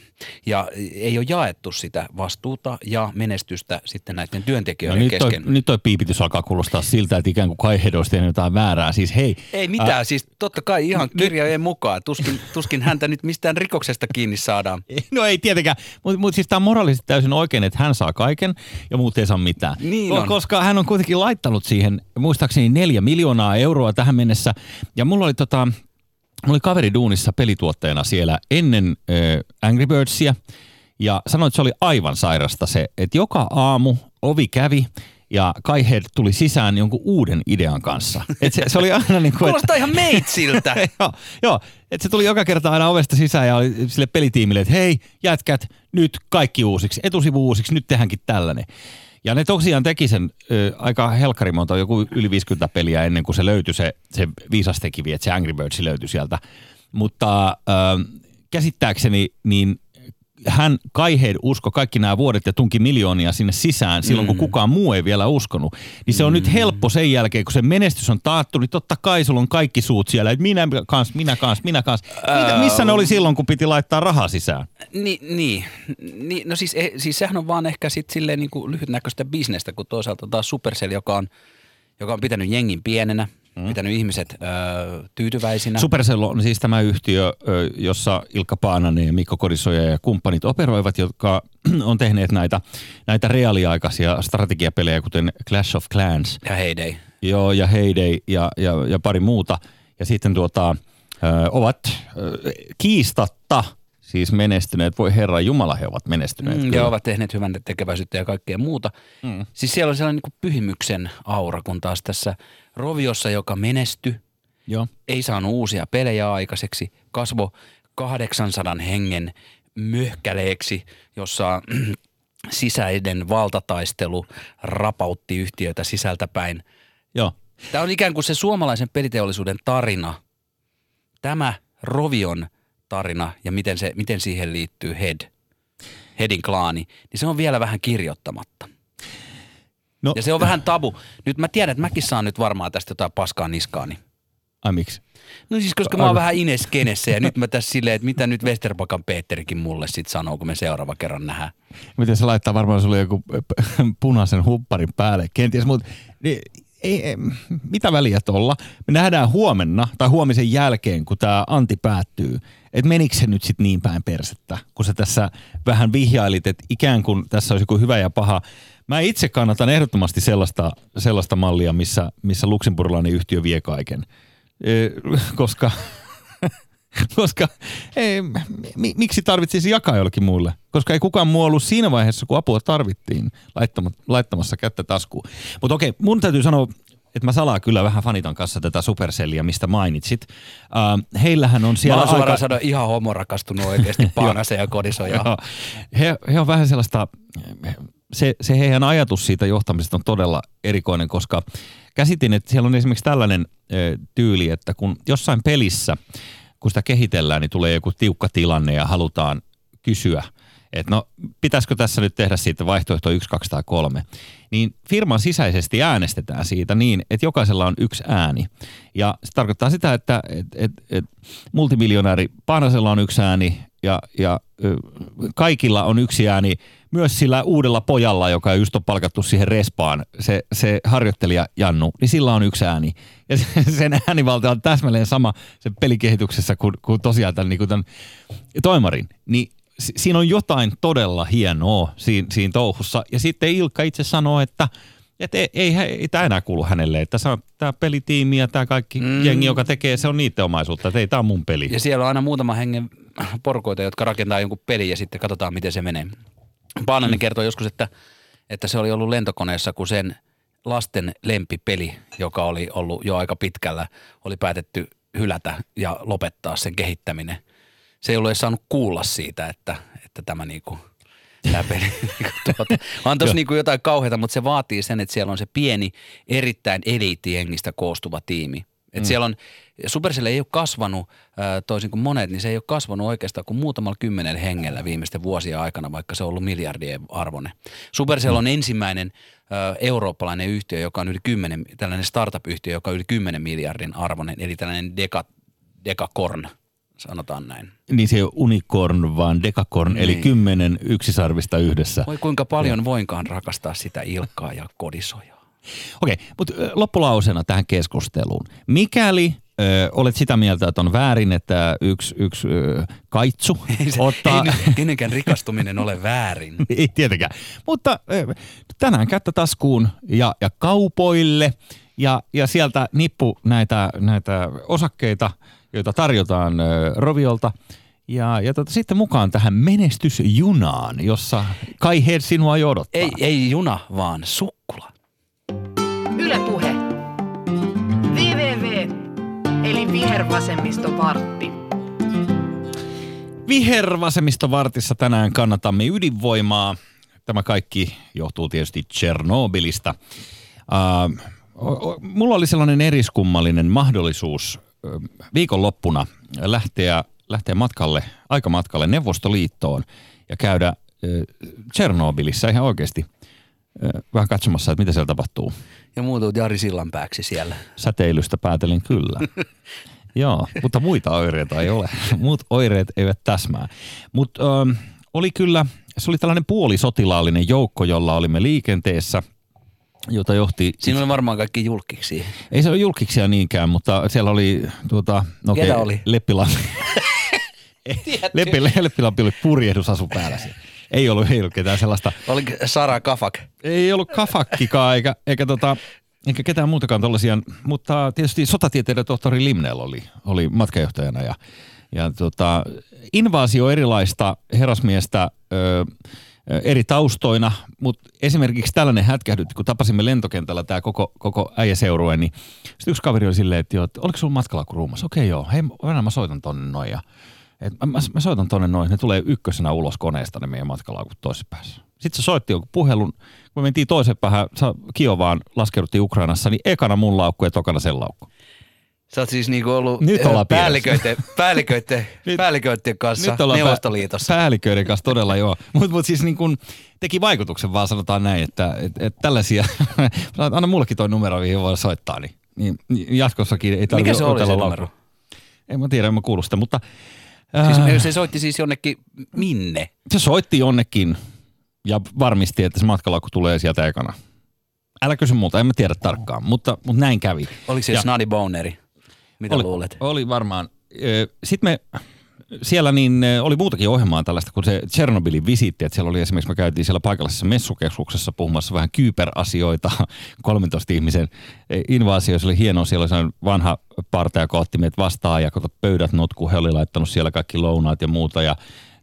ja ei ole jaettu sitä vastuuta ja menestystä sitten näiden työntekijöiden no, nyt kesken. Toi, nyt toi piipitys alkaa kuulostaa siltä, että ikään kuin olisi tehnyt jotain väärää. Siis hei. Ei mitään, ää, siis totta kai ihan kirjojen mukaan. Tuskin, tuskin häntä nyt mistään rikoksesta kiinni saadaan. No ei tietenkään, mutta mut siis tämä on moraalisesti täysin oikein, että hän saa kaiken ja muut ei saa mitään. Niin on. Koska hän on kuitenkin laittanut siihen muistaakseni neljä miljoonaa euroa tähän mennessä. Ja mulla oli tota, Mulla oli kaveri duunissa pelituottajana siellä ennen äh, Angry Birdsia ja sanoin, että se oli aivan sairasta se, että joka aamu ovi kävi ja Kai Head tuli sisään jonkun uuden idean kanssa. Et se, se oli aina niin kuin, Kuulostaa ihan meitsiltä. joo, joo että se tuli joka kerta aina ovesta sisään ja oli sille pelitiimille, että hei jätkät, nyt kaikki uusiksi, etusivu uusiksi, nyt tehdäänkin tällainen. Ja ne tosiaan teki sen ö, aika helkkarimonta, joku yli 50 peliä ennen kuin se löytyi se, se viisas tekivi, että se Angry Birds löytyi sieltä. Mutta ö, käsittääkseni niin hän Kaiheed usko kaikki nämä vuodet ja tunki miljoonia sinne sisään silloin, kun mm. kukaan muu ei vielä uskonut. Niin se on mm. nyt helppo sen jälkeen, kun se menestys on taattu, niin totta kai sulla on kaikki suut siellä, että minä kans, minä kans, minä kans. Mitä, missä ne oli silloin, kun piti laittaa rahaa sisään? Ni, niin, niin, no siis, eh, siis sehän on vaan ehkä sit silleen niin kuin lyhytnäköistä bisnestä, kun toisaalta taas Supercell, joka on, joka on pitänyt jengin pienenä – mm. pitänyt ihmiset ö, tyytyväisinä. Supercell on siis tämä yhtiö, jossa Ilkka Paananen ja Mikko Kodisoja ja kumppanit operoivat, jotka on tehneet näitä, näitä reaaliaikaisia strategiapelejä, kuten Clash of Clans. Ja Heyday. Joo, ja Heyday ja, ja, ja pari muuta. Ja sitten tuota, ö, ovat ö, kiistatta – siis menestyneet. Voi Herra Jumala, he ovat menestyneet. Mm, ja ovat tehneet hyvän tekeväisyyttä ja kaikkea muuta. Mm. Siis siellä on sellainen niin pyhimyksen aura, kun taas tässä Roviossa, joka menesty, Joo. ei saanut uusia pelejä aikaiseksi, kasvo 800 hengen möhkäleeksi, jossa sisäinen valtataistelu rapautti yhtiöitä sisältäpäin. Joo. Tämä on ikään kuin se suomalaisen peliteollisuuden tarina. Tämä Rovion – tarina ja miten, se, miten siihen liittyy Head, Headin klaani, niin se on vielä vähän kirjoittamatta. No, ja se on vähän tabu. Nyt mä tiedän, että mäkin saan nyt varmaan tästä jotain paskaa niskaani. Ai miksi? No siis koska mä oon vähän Ines Kenessä ja nyt mä tässä silleen, että mitä nyt Westerbakan Peterikin mulle sit sanoo, kun me seuraava kerran nähdään. Miten se laittaa varmaan sulle joku punaisen hupparin päälle, kenties, mutta niin, ei, ei, mitä väliä tuolla? Me nähdään huomenna tai huomisen jälkeen, kun tämä anti päättyy, että menikö se nyt sitten niin päin persettä, kun sä tässä vähän vihjailit, että ikään kuin tässä olisi joku hyvä ja paha. Mä itse kannatan ehdottomasti sellaista, sellaista mallia, missä, missä luksemburilainen yhtiö vie kaiken, e, koska koska ei, mi, miksi tarvitsisi jakaa jollekin muille? Koska ei kukaan muu ollut siinä vaiheessa, kun apua tarvittiin laittamassa kättä taskuun. Mutta okei, mun täytyy sanoa, että mä salaa kyllä vähän fanitan kanssa tätä Supercellia, mistä mainitsit. Uh, heillähän on siellä Mä aika... sanoa ihan homorakastunut oikeasti Paanase ja Kodisoja. he, he on vähän sellaista, se, se heidän ajatus siitä johtamisesta on todella erikoinen, koska käsitin, että siellä on esimerkiksi tällainen e, tyyli, että kun jossain pelissä – kun sitä kehitellään, niin tulee joku tiukka tilanne ja halutaan kysyä, että no pitäisikö tässä nyt tehdä siitä vaihtoehto 1, 2 tai 3, niin firman sisäisesti äänestetään siitä niin, että jokaisella on yksi ääni. Ja se tarkoittaa sitä, että et, et, et multimiljonääri Paanasella on yksi ääni ja, ja kaikilla on yksi ääni myös sillä uudella pojalla, joka just on palkattu siihen respaan, se, se harjoittelija Jannu, niin sillä on yksi ääni. Ja sen äänivalta on täsmälleen sama sen pelikehityksessä kuin, kuin tosiaan tämän, niin kuin tämän toimarin. Niin siinä on jotain todella hienoa siinä, siinä touhussa. Ja sitten Ilkka itse sanoo, että että ei, ei, ei tämä enää kuulu hänelle, että tämä pelitiimi ja tämä kaikki mm. jengi, joka tekee, se on niiden omaisuutta, että ei tämä on mun peli. Ja siellä on aina muutama hengen porkoita, jotka rakentaa jonkun pelin ja sitten katsotaan, miten se menee. Paananen mm. kertoi joskus, että, että se oli ollut lentokoneessa, kun sen lasten lempipeli, joka oli ollut jo aika pitkällä, oli päätetty hylätä ja lopettaa sen kehittäminen. Se ei ollut edes saanut kuulla siitä, että, että tämä niinku, tämä peli niinku tuota, on tosi niinku jotain kauheata, mutta se vaatii sen, että siellä on se pieni, erittäin eliittijengistä koostuva tiimi. Et mm. siellä on, Supercell ei ole kasvanut, toisin kuin monet, niin se ei ole kasvanut oikeastaan kuin muutamalla kymmenen hengellä viimeisten vuosien aikana, vaikka se on ollut miljardien arvoinen. Supercell mm. on ensimmäinen eurooppalainen yhtiö, joka on yli 10, tällainen startup-yhtiö, joka on yli 10 miljardin arvoinen, eli tällainen deka, dekakorn, sanotaan näin. Niin se ei ole unicorn, vaan dekakorn, niin. eli kymmenen yksisarvista yhdessä. Voi kuinka paljon ja. voinkaan rakastaa sitä Ilkkaa ja Kodisojaa. Okei, mutta loppulausena tähän keskusteluun. Mikäli Ö, olet sitä mieltä, että on väärin, että yksi, yksi ö, kaitsu ei se, ottaa... Ei kenenkään rikastuminen ole väärin. ei tietenkään. Mutta ö, tänään kättä taskuun ja, ja kaupoille ja, ja sieltä nippu näitä, näitä osakkeita, joita tarjotaan Roviolta. Ja, ja tota, sitten mukaan tähän menestysjunaan, jossa Kai Hed sinua jo odottaa. Ei, ei juna, vaan sukkula. Ylepuhe. VVV eli vihervasemmistovartti. Vihervasemmistovartissa tänään kannatamme ydinvoimaa. Tämä kaikki johtuu tietysti Tchernobylista. Uh, mulla oli sellainen eriskummallinen mahdollisuus viikonloppuna lähteä, lähteä matkalle, aikamatkalle Neuvostoliittoon. ja käydä Tchernobylissa ihan oikeasti vähän katsomassa, että mitä siellä tapahtuu. Ja muutut Jari Sillanpääksi siellä. Säteilystä päätelin kyllä. Joo, mutta muita oireita ei ole. Muut oireet eivät täsmää. Mutta oli kyllä, se oli tällainen puolisotilaallinen joukko, jolla olimme liikenteessä – jota johti... Siinä oli varmaan kaikki julkiksi. Ei se ole julkiksia niinkään, mutta siellä oli tuota... No Ketä oli? Leppilampi. Leppi, Leppilampi oli purjehdusasu päällä siellä. Ei ollut, ei ollut ketään sellaista. Oli Sara Kafak? Ei ollut Kafakkikaan, eikä, eikä, tota, eikä ketään muutakaan tollaisia, mutta tietysti sotatieteiden tohtori Limnel oli, oli matkajohtajana ja, ja tota, invaasio erilaista herrasmiestä ö, eri taustoina, mutta esimerkiksi tällainen hätkähdyt, kun tapasimme lentokentällä tämä koko, koko äijäseurue, niin sitten yksi kaveri oli silleen, että, jo, että oliko sulla matkalaukku ruumassa? Okei joo, hei mä soitan tonne noin ja et mä, mä, soitan tonne noin, ne tulee ykkösenä ulos koneesta ne meidän matkalaukut toisessa päässä. Sitten se soitti joku puhelun, kun me mentiin toiseen päähän, Kiovaan laskeuduttiin Ukrainassa, niin ekana mun laukku ja tokana sen laukku. Sä oot siis niinku ollut nyt päälliköiden, päälliköiden, nyt, päälliköiden kanssa nyt Neuvostoliitossa. Päälliköiden kanssa todella joo. Mutta mut siis niin kun teki vaikutuksen vaan sanotaan näin, että et, et tällaisia, anna mullekin toi numero, mihin voi soittaa, niin, niin jatkossakin ei Mikä se oli se numero? En mä tiedä, en mä kuulu sitä, mutta... Siis, äh, se soitti siis jonnekin minne? Se soitti jonnekin ja varmisti, että se matkalaukku tulee sieltä ekana. Älä kysy multa, en mä tiedä tarkkaan, mutta, mutta näin kävi. Oliko se ja, Snadi Boneri? Mitä oli, luulet? Oli varmaan. Sitten me siellä niin oli muutakin ohjelmaa tällaista kuin se Chernobylin visiitti, että siellä oli esimerkiksi, me käytiin siellä paikallisessa messukeskuksessa puhumassa vähän kyyperasioita, 13 ihmisen invaasio, se oli hienoa, siellä oli vanha parta, joka otti meidät vastaan ja pöydät notku, he oli laittanut siellä kaikki lounaat ja muuta ja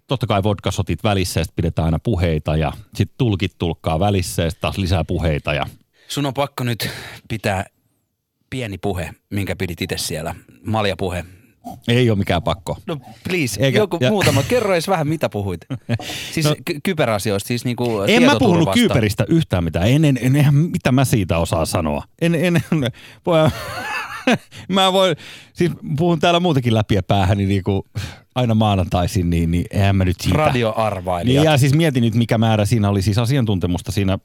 totta kai vodkasotit välissä ja sitten pidetään aina puheita ja sitten tulkit tulkkaa välissä ja sitten taas lisää puheita. Ja... Sun on pakko nyt pitää pieni puhe, minkä pidit itse siellä, maljapuhe. Ei ole mikään pakko. No please, Eikä, joku ja... muutama. Kerro edes vähän, mitä puhuit. Siis no, ky- kyberasioista, siis niinku En mä puhunut kyberistä yhtään mitään. En, en, en, en, mitä mä siitä osaa sanoa. En, en, en, mä voin, siis puhun täällä muutenkin läpi ja päähän, niin niinku, aina maanantaisin, niin, niin eihän mä nyt siitä. Radioarvailija. Niin, ja siis mietin nyt, mikä määrä siinä oli siis asiantuntemusta siinä äh,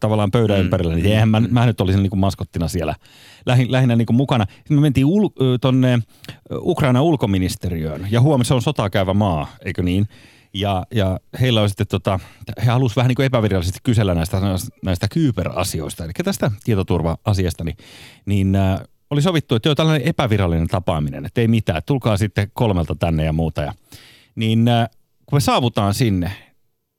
tavallaan pöydän mm. ympärillä. Niin eihän mä, mä nyt olisin niin kuin maskottina siellä lähin, lähinnä niin kuin mukana. Sitten me mentiin ul, tonne Ukraina ulkoministeriöön ja huomenna se on sotaa käyvä maa, eikö niin? Ja, ja heillä on sitten, tota, he halusivat vähän niin kuin epävirallisesti kysellä näistä, näistä kyyperasioista, eli tästä tietoturva-asiasta, niin, niin äh, oli sovittu, että joo, tällainen epävirallinen tapaaminen, että ei mitään, tulkaa sitten kolmelta tänne ja muuta. Ja, niin äh, kun me saavutaan sinne,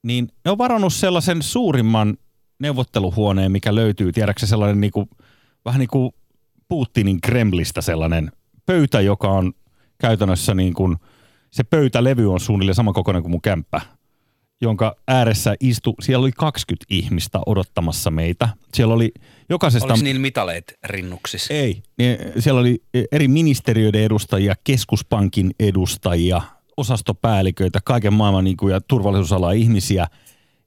niin ne on varannut sellaisen suurimman neuvotteluhuoneen, mikä löytyy, tiedätkö sellainen niin kuin, vähän niin kuin Putinin Kremlistä sellainen pöytä, joka on käytännössä niin kuin, se pöytälevy on suunnilleen sama kokoinen kuin mun kämppä jonka ääressä istui, siellä oli 20 ihmistä odottamassa meitä. Siellä oli jokaisesta... Oliko niillä mitaleit rinnuksissa? Ei. Siellä oli eri ministeriöiden edustajia, keskuspankin edustajia, osastopäälliköitä, kaiken maailman niin kuin, ja turvallisuusalaa ihmisiä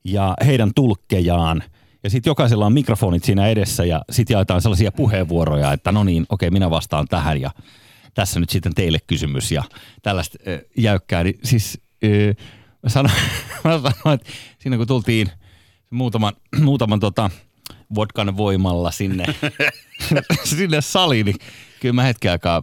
ja heidän tulkkejaan. Ja sitten jokaisella on mikrofonit siinä edessä ja sitten jaetaan sellaisia puheenvuoroja, että no niin, okei, minä vastaan tähän ja tässä nyt sitten teille kysymys ja tällaista äh, jäykkää. Niin siis äh, mä sanoin, mä sanoin, että siinä kun tultiin muutaman, muutaman tota, vodkan voimalla sinne, sinne saliin, niin kyllä mä hetken aikaa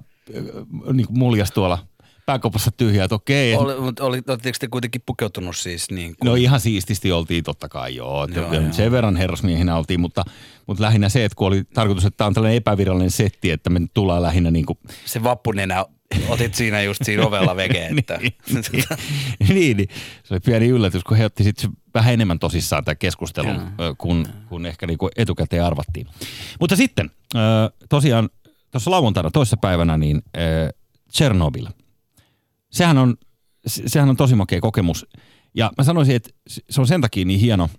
niin muljas tuolla pääkopassa tyhjää, että okei. Oli, mutta oli, oletteko te kuitenkin pukeutunut siis niin kuin... No ihan siististi oltiin totta kai, joo. joo, joo. Sen verran herrasmiehinä oltiin, mutta, mutta lähinnä se, että kun oli tarkoitus, että tämä on tällainen epävirallinen setti, että me tullaan lähinnä niin kuin... Se vappunenä otit siinä just siinä ovella vege. Että. niin, niin, niin, se oli pieni yllätys, kun he otti sitten vähän enemmän tosissaan tämän keskustelun, kun, kun ehkä niin kuin etukäteen arvattiin. Mutta sitten tosiaan tuossa lauantaina toisessa päivänä niin Chernobyl. Sehän on, sehän on tosi makea kokemus. Ja mä sanoisin, että se on sen takia niin hieno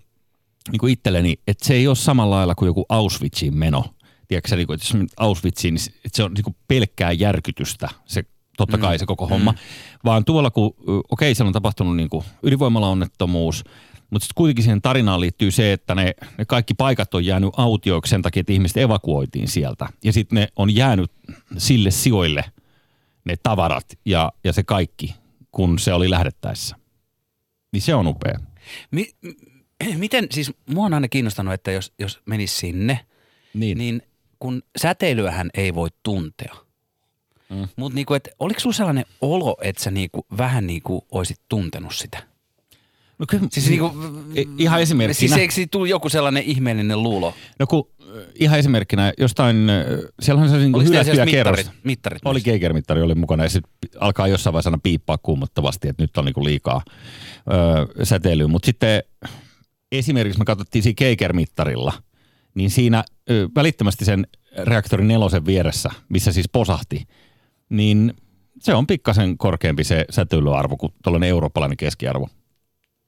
niin kuin itselleni, että se ei ole samalla lailla kuin joku Auschwitzin meno – tiedätkö, niin kuin, että jos Auschwitziin, niin että se on niin kuin pelkkää järkytystä, se totta kai mm. se koko homma, mm. vaan tuolla kun, okei, okay, siellä on tapahtunut niin kuin ydinvoimalaonnettomuus, mutta sitten kuitenkin siihen tarinaan liittyy se, että ne, ne kaikki paikat on jäänyt autioiksi sen takia, että ihmiset evakuoitiin sieltä. Ja sitten ne on jäänyt sille sijoille ne tavarat ja, ja se kaikki, kun se oli lähdettäessä. niin se on upea. Mi- miten, siis mua on aina kiinnostanut, että jos, jos menisi sinne, Niin. niin kun säteilyähän ei voi tuntea. Mm. Mutta niinku, et, oliko sulla sellainen olo, että sä niinku, vähän niinku oisit tuntenut sitä? No kyllä, Siis niinku, I- ihan esimerkkinä. Siis eikö siitä tullut joku sellainen ihmeellinen luulo? No kun äh, ihan esimerkkinä jostain, äh, siellähän se on niin Oliko teillä hylättyjä mittarit, mittarit Oli? Geiger-mittari oli mukana ja sitten alkaa jossain vaiheessa piippaa kuumottavasti, että nyt on niinku liikaa öö, säteilyä. Mutta sitten esimerkiksi me katsottiin siinä Geiger-mittarilla, niin siinä välittömästi sen reaktorin nelosen vieressä, missä siis posahti, niin se on pikkasen korkeampi se säteilyarvo kuin tuollainen eurooppalainen keskiarvo.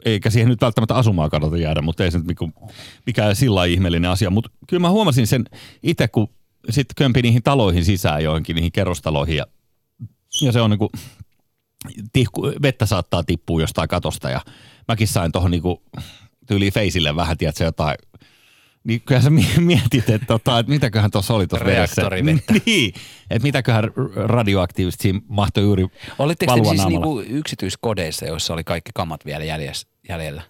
Eikä siihen nyt välttämättä asumaan kannata jäädä, mutta ei se nyt mikään sillä ihmeellinen asia. Mutta kyllä mä huomasin sen itse, kun sitten kömpi niihin taloihin sisään johonkin, niihin kerrostaloihin ja, ja se on niinku, tihku, vettä saattaa tippua jostain katosta ja mäkin sain tuohon niinku tyyliin feisille vähän, tiedätkö, jotain niin kyllä sä mi- mietit, että, tota, että mitäköhän tuossa oli tuossa vedessä. Niin, että mitäköhän radioaktiivisesti siinä mahtoi juuri Olitteko te siis niinku yksityiskodeissa, joissa oli kaikki kamat vielä jäljessä, jäljellä?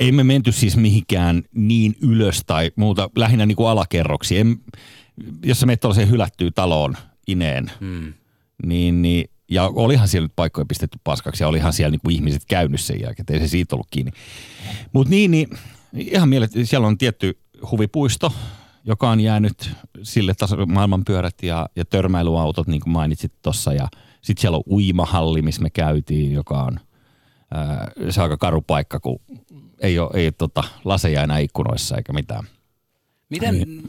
Ei me menty siis mihinkään niin ylös tai muuta, lähinnä niin kuin alakerroksi. En, jos sä menet tuollaiseen hylättyyn taloon ineen, Hmm. niin, niin ja olihan siellä nyt paikkoja pistetty paskaksi ja olihan siellä niin kuin ihmiset käynyt sen jälkeen, ei se siitä ollut kiinni. Mutta niin, niin ihan mielet, siellä on tietty huvipuisto, joka on jäänyt sille tasolle maailmanpyörät ja, ja törmäilyautot, niin kuin mainitsit tuossa. Ja sitten siellä on uimahalli, missä me käytiin, joka on ää, se on aika karu paikka, kun ei ole, ei tota, laseja enää ikkunoissa eikä mitään. Miten,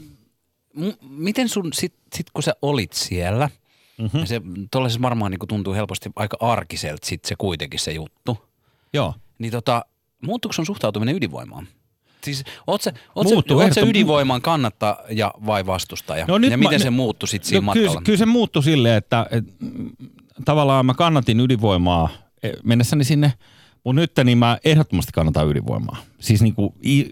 m- miten sun, sit, sit kun sä olit siellä, mm-hmm. ja se tuollaisessa varmaan niin tuntuu helposti aika arkiselta sit se kuitenkin se juttu, Joo. niin tota, muuttuuko sun suhtautuminen ydinvoimaan? Siis oot sä, oot Muuttuu, sä, oot sä ydinvoiman kannattaja vai vastustaja? No nyt ja mä- miten ne- se muuttui sitten siinä no, matkalla? kyllä, kyllä se muuttui silleen, että, että mm, tavallaan mä kannatin ydinvoimaa eh, mennessäni sinne, mutta nyt niin mä ehdottomasti kannatan ydinvoimaa. Siis niin i,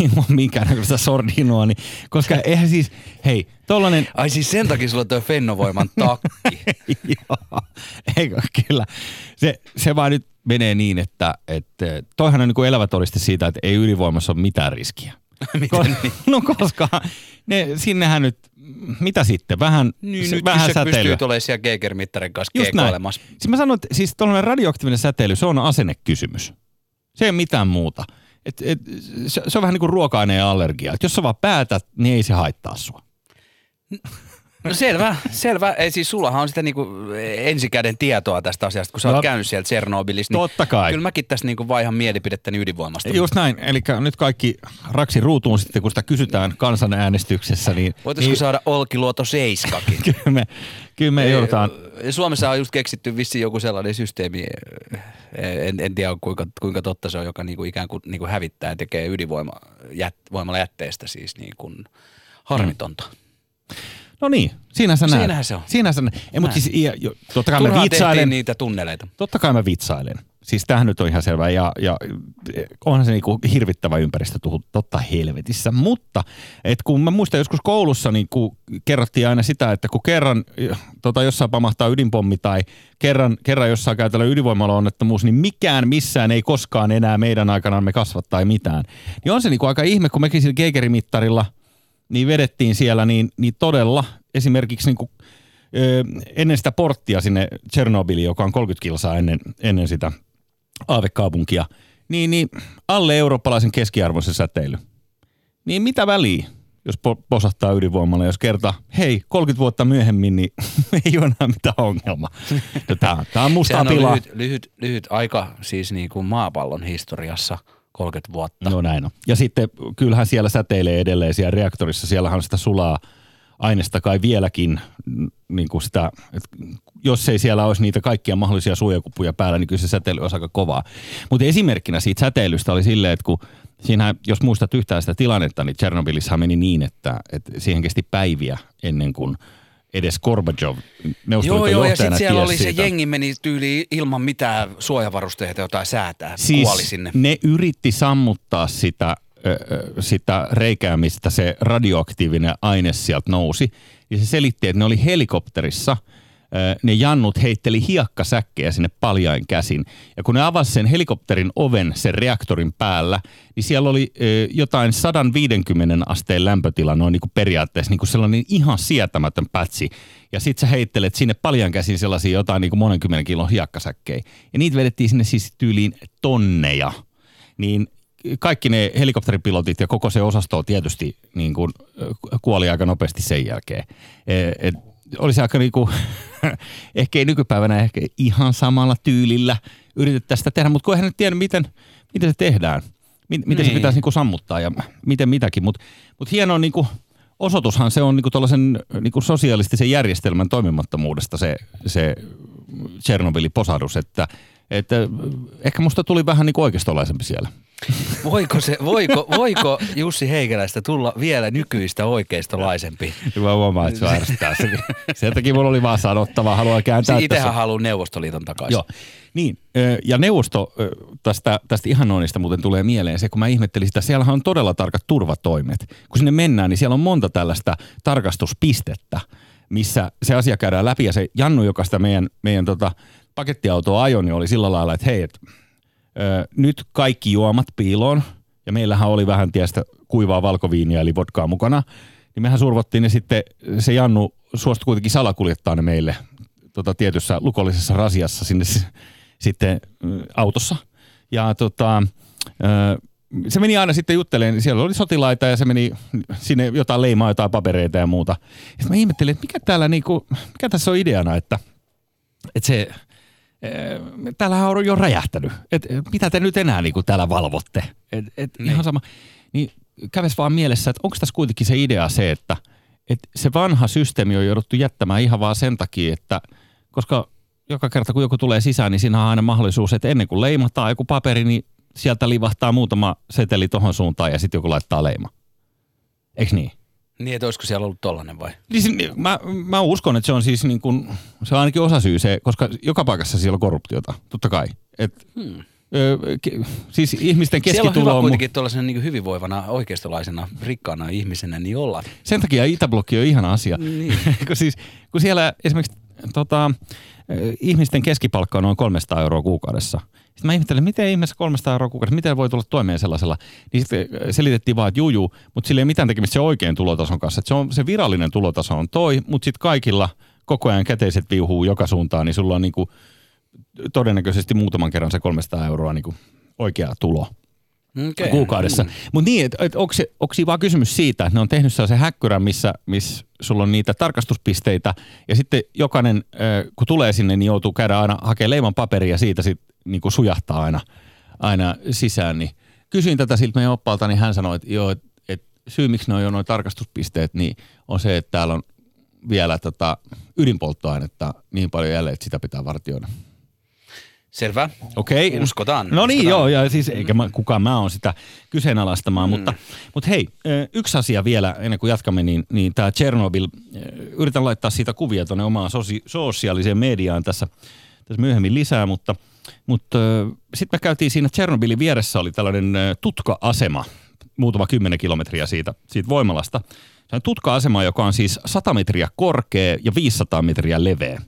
ilman minkäännäköistä sordinoa, niin, koska eihän siis, hei, tollanen, Ai siis sen takia sulla on tuo Fennovoiman takki. Joo, eikö kyllä. Se, se vaan nyt menee niin, että, että toihan on niin kuin elävä todiste siitä, että ei ydinvoimassa ole mitään riskiä. Miten niin? No koska ne, sinnehän nyt, mitä sitten, vähän, Niin, se, nyt vähän se pystyy säteilyä. tulemaan siellä Geiger-mittarin kanssa Just näin. Siis mä sanon, että siis tuollainen radioaktiivinen säteily, se on asennekysymys. Se ei ole mitään muuta. Et, et, se, se on vähän niin kuin ruoka-aineen allergia. Et jos sä vaan päätät, niin ei se haittaa sua. No selvä, selvä. Ei siis sullahan on sitä niinku ensikäden tietoa tästä asiasta, kun sä oot No, käynyt sieltä Tsernobylissa. Niin Totta kai. Kyllä mäkin tässä niinku vaihan mielipidettäni ydinvoimasta. Just näin. Eli nyt kaikki raksi ruutuun sitten, kun sitä kysytään kansanäänestyksessä, niin, Voitaisiko niin saada Olkiluoto 7 kyllä me, kyllä me joudutaan. Suomessa on just keksitty vissiin joku sellainen systeemi, en, en tiedä kuinka, kuinka totta se on, joka niinku ikään kuin niinku hävittää ja tekee ydinvoimalla jätteestä siis niin kuin harmitonta. No niin, siinä sä näet. Siinähän se on. Siinä sä näet. Ei, mutta siis, ja, jo, totta kai mä Turhaan tehtiin vitsailen. niitä tunneleita. Totta kai mä vitsailen. Siis tämähän nyt on ihan selvä ja, ja onhan se niinku hirvittävä ympäristö totta helvetissä. Mutta et kun mä muistan joskus koulussa, niin kun kerrottiin aina sitä, että kun kerran tota, jossain pamahtaa ydinpommi tai kerran, kerran jossain käytällä ydinvoimalla onnettomuus, niin mikään missään ei koskaan enää meidän aikanamme kasva tai mitään. Niin on se niinku aika ihme, kun mekin sillä Geigerin-mittarilla niin vedettiin siellä, niin, niin todella esimerkiksi niinku, ö, ennen sitä porttia sinne Tchernobyliin, joka on 30 kilsaa ennen, ennen sitä aavekaupunkia, niin, niin alle eurooppalaisen keskiarvoisen säteily. Niin mitä väliä, jos po- posahtaa ydinvoimalla, jos kerta, hei, 30 vuotta myöhemmin, niin ei ole enää mitään ongelmaa. Tämä, tämä on musta Sehän on lyhyt, lyhyt, lyhyt aika siis niin kuin maapallon historiassa, 30 vuotta. No näin on. Ja sitten kyllähän siellä säteilee edelleen siellä reaktorissa. Siellähän sitä sulaa aineesta kai vieläkin, niin kuin sitä, että jos ei siellä olisi niitä kaikkia mahdollisia suojakupuja päällä, niin kyllä se säteily olisi aika kovaa. Mutta esimerkkinä siitä säteilystä oli silleen, että kun siinä, jos muistat yhtään sitä tilannetta, niin Tchernobylissa meni niin, että, että siihen kesti päiviä ennen kuin edes Gorbachev, Joo, Neuvostoliiton joo, ja johtajana, sitten siellä oli se siitä. jengi meni tyyliin ilman mitään suojavarusteita jotain säätää, siis kuoli sinne. ne yritti sammuttaa sitä, sitä reikää, mistä se radioaktiivinen aine sieltä nousi. Ja se selitti, että ne oli helikopterissa ne jannut heitteli hiekkasäkkejä sinne paljain käsin. Ja kun ne avasi sen helikopterin oven sen reaktorin päällä, niin siellä oli jotain 150 asteen lämpötila noin niin kuin periaatteessa niin kuin sellainen ihan sietämätön pätsi. Ja sit sä heittelet sinne paljan käsin sellaisia jotain niin kuin monen kymmenen kilon hiekkasäkkejä. Ja niitä vedettiin sinne siis tyyliin tonneja. Niin kaikki ne helikopteripilotit ja koko se osasto tietysti niin kuin kuoli aika nopeasti sen jälkeen. Et, olisi aika niinku, ehkä ei nykypäivänä ehkä ihan samalla tyylillä yritettäisiin sitä tehdä, mutta kun eihän nyt tiedä, miten, miten se tehdään. Miten niin. se pitäisi niinku sammuttaa ja miten mitäkin. Mutta mut hieno niinku, osoitushan se on niinku tuollaisen niinku sosiaalistisen järjestelmän toimimattomuudesta se, se Tchernobylin posadus, että, että ehkä musta tuli vähän niinku oikeistolaisempi siellä. Voiko, se, voiko, voiko Jussi Heikäläistä tulla vielä nykyistä oikeistolaisempi? Mä huomaan, että se ärsyttää. Sen takia mulla oli vaan sanottava, haluan kääntää Itsehän haluaa Neuvostoliiton takaisin. Joo. Niin, ja neuvosto tästä, tästä ihanoinnista muuten tulee mieleen se, kun mä ihmettelin sitä, siellä on todella tarkat turvatoimet. Kun sinne mennään, niin siellä on monta tällaista tarkastuspistettä, missä se asia käydään läpi. Ja se Jannu, joka sitä meidän, meidän tota, pakettiautoa ajoi, niin oli sillä lailla, että hei, et, nyt kaikki juomat piiloon. Ja meillähän oli vähän tiestä kuivaa valkoviiniä eli vodkaa mukana. Niin mehän survottiin ne sitten, se Jannu suostui kuitenkin salakuljettaa ne meille tota, tietyssä lukollisessa rasiassa sinne sitten autossa. Ja tota, se meni aina sitten juttelemaan, siellä oli sotilaita ja se meni sinne jotain leimaa, jotain papereita ja muuta. Ja mä ihmettelin, että mikä täällä niinku, mikä tässä on ideana, että, että se, täällähän on jo räjähtänyt. Et mitä te nyt enää niinku täällä valvotte? Et, et niin. Ihan sama. Niin käves vaan mielessä, että onko tässä kuitenkin se idea se, että et se vanha systeemi on jouduttu jättämään ihan vaan sen takia, että koska joka kerta kun joku tulee sisään, niin siinä on aina mahdollisuus, että ennen kuin leimataan joku paperi, niin sieltä livahtaa muutama seteli tohon suuntaan ja sitten joku laittaa leima. Eikö niin? Niin, että olisiko siellä ollut tollainen vai? Niin, mä, mä uskon, että se on siis niin kuin, se on ainakin osa syy se, koska joka paikassa siellä on korruptiota, totta kai. Et, hmm. Ö, siis ihmisten keskitulo Siellä on hyvä kuitenkin tuollaisena niin hyvinvoivana, oikeistolaisena, rikkaana ihmisenä niin olla. Sen takia Itäblokki on ihana asia. Niin. kun, siis, kun siellä esimerkiksi tota, ihmisten keskipalkka on noin 300 euroa kuukaudessa. Sitten mä ihmettelen, miten ihmeessä 300 euroa kuukaudessa, miten voi tulla toimeen sellaisella. Niin sitten selitettiin vaan, että juu, mutta sillä ei mitään tekemistä se oikein tulotason kanssa. Se, on, se virallinen tulotaso on toi, mutta sitten kaikilla koko ajan käteiset viuhuu joka suuntaan, niin sulla on niinku todennäköisesti muutaman kerran se 300 euroa niinku oikea tulo okay. kuukaudessa. Mm. Mutta niin, että et, onko, se, onko vaan kysymys siitä, että ne on tehnyt sellaisen häkkyrän, missä, missä sulla on niitä tarkastuspisteitä ja sitten jokainen, kun tulee sinne, niin joutuu käydä aina hakemaan leiman paperia ja siitä sitten niin kuin sujahtaa aina, aina sisään. Niin kysyin tätä siltä meidän oppaalta, niin hän sanoi, että joo, että, että syy miksi ne on jo noin tarkastuspisteet, niin on se, että täällä on vielä tota ydinpolttoainetta niin paljon jälleen, että sitä pitää vartioida. Selvä. Okei. Okay. Uskotaan. No niin, uskotaan. joo, ja siis eikä mä, kukaan mä oon sitä kyseenalaistamaan, mm. mutta, mutta hei, yksi asia vielä ennen kuin jatkamme, niin, niin tämä Chernobyl, yritän laittaa siitä kuvia tuonne omaan sosi, sosiaaliseen mediaan tässä, tässä myöhemmin lisää, mutta, mutta sitten me käytiin siinä Chernobylin vieressä oli tällainen tutka-asema, muutama kymmenen kilometriä siitä, siitä voimalasta. Se on tutka-asema, joka on siis 100 metriä korkea ja 500 metriä leveä.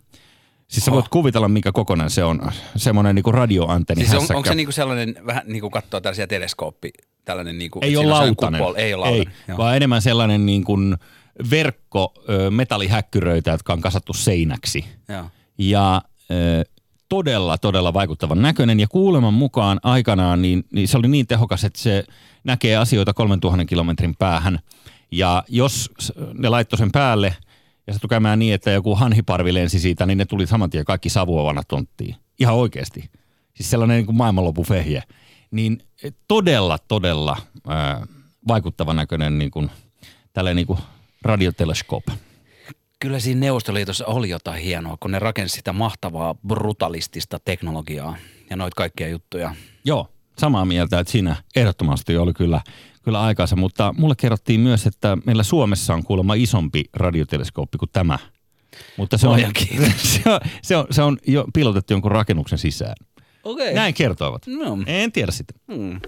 Siis sä voit oh. kuvitella, mikä kokonainen se on. Semmoinen niinku radioantenni siis on, onko se niinku sellainen, vähän niin kuin katsoo tällaisia teleskooppi, tällainen niinku, ei ole lautanen. Kupol, ei ole lautanen. Ei, vaan enemmän sellainen niin kuin verkko metallihäkkyröitä, jotka on kasattu seinäksi. Joo. Ja todella, todella vaikuttavan näköinen. Ja kuuleman mukaan aikanaan, niin, niin se oli niin tehokas, että se näkee asioita 3000 kilometrin päähän. Ja jos ne laittoi sen päälle – ja se käymään niin, että joku hanhiparvi lensi siitä, niin ne tuli saman tien kaikki savuavana tonttiin. Ihan oikeasti. Siis sellainen niin kuin maailmanlopufehje. Niin todella, todella ää, vaikuttava näköinen niin kuin, tällainen niin kuin radioteleskoop. Kyllä siinä Neuvostoliitossa oli jotain hienoa, kun ne rakensi sitä mahtavaa brutalistista teknologiaa ja noita kaikkia juttuja. Joo, samaa mieltä, että siinä ehdottomasti oli kyllä kyllä aikaansa, mutta mulle kerrottiin myös, että meillä Suomessa on kuulemma isompi radioteleskooppi kuin tämä. Mutta se on, se on, se on, se on jo pilotettu jonkun rakennuksen sisään. Okay. Näin kertoivat. No. En tiedä sitä. Hmm.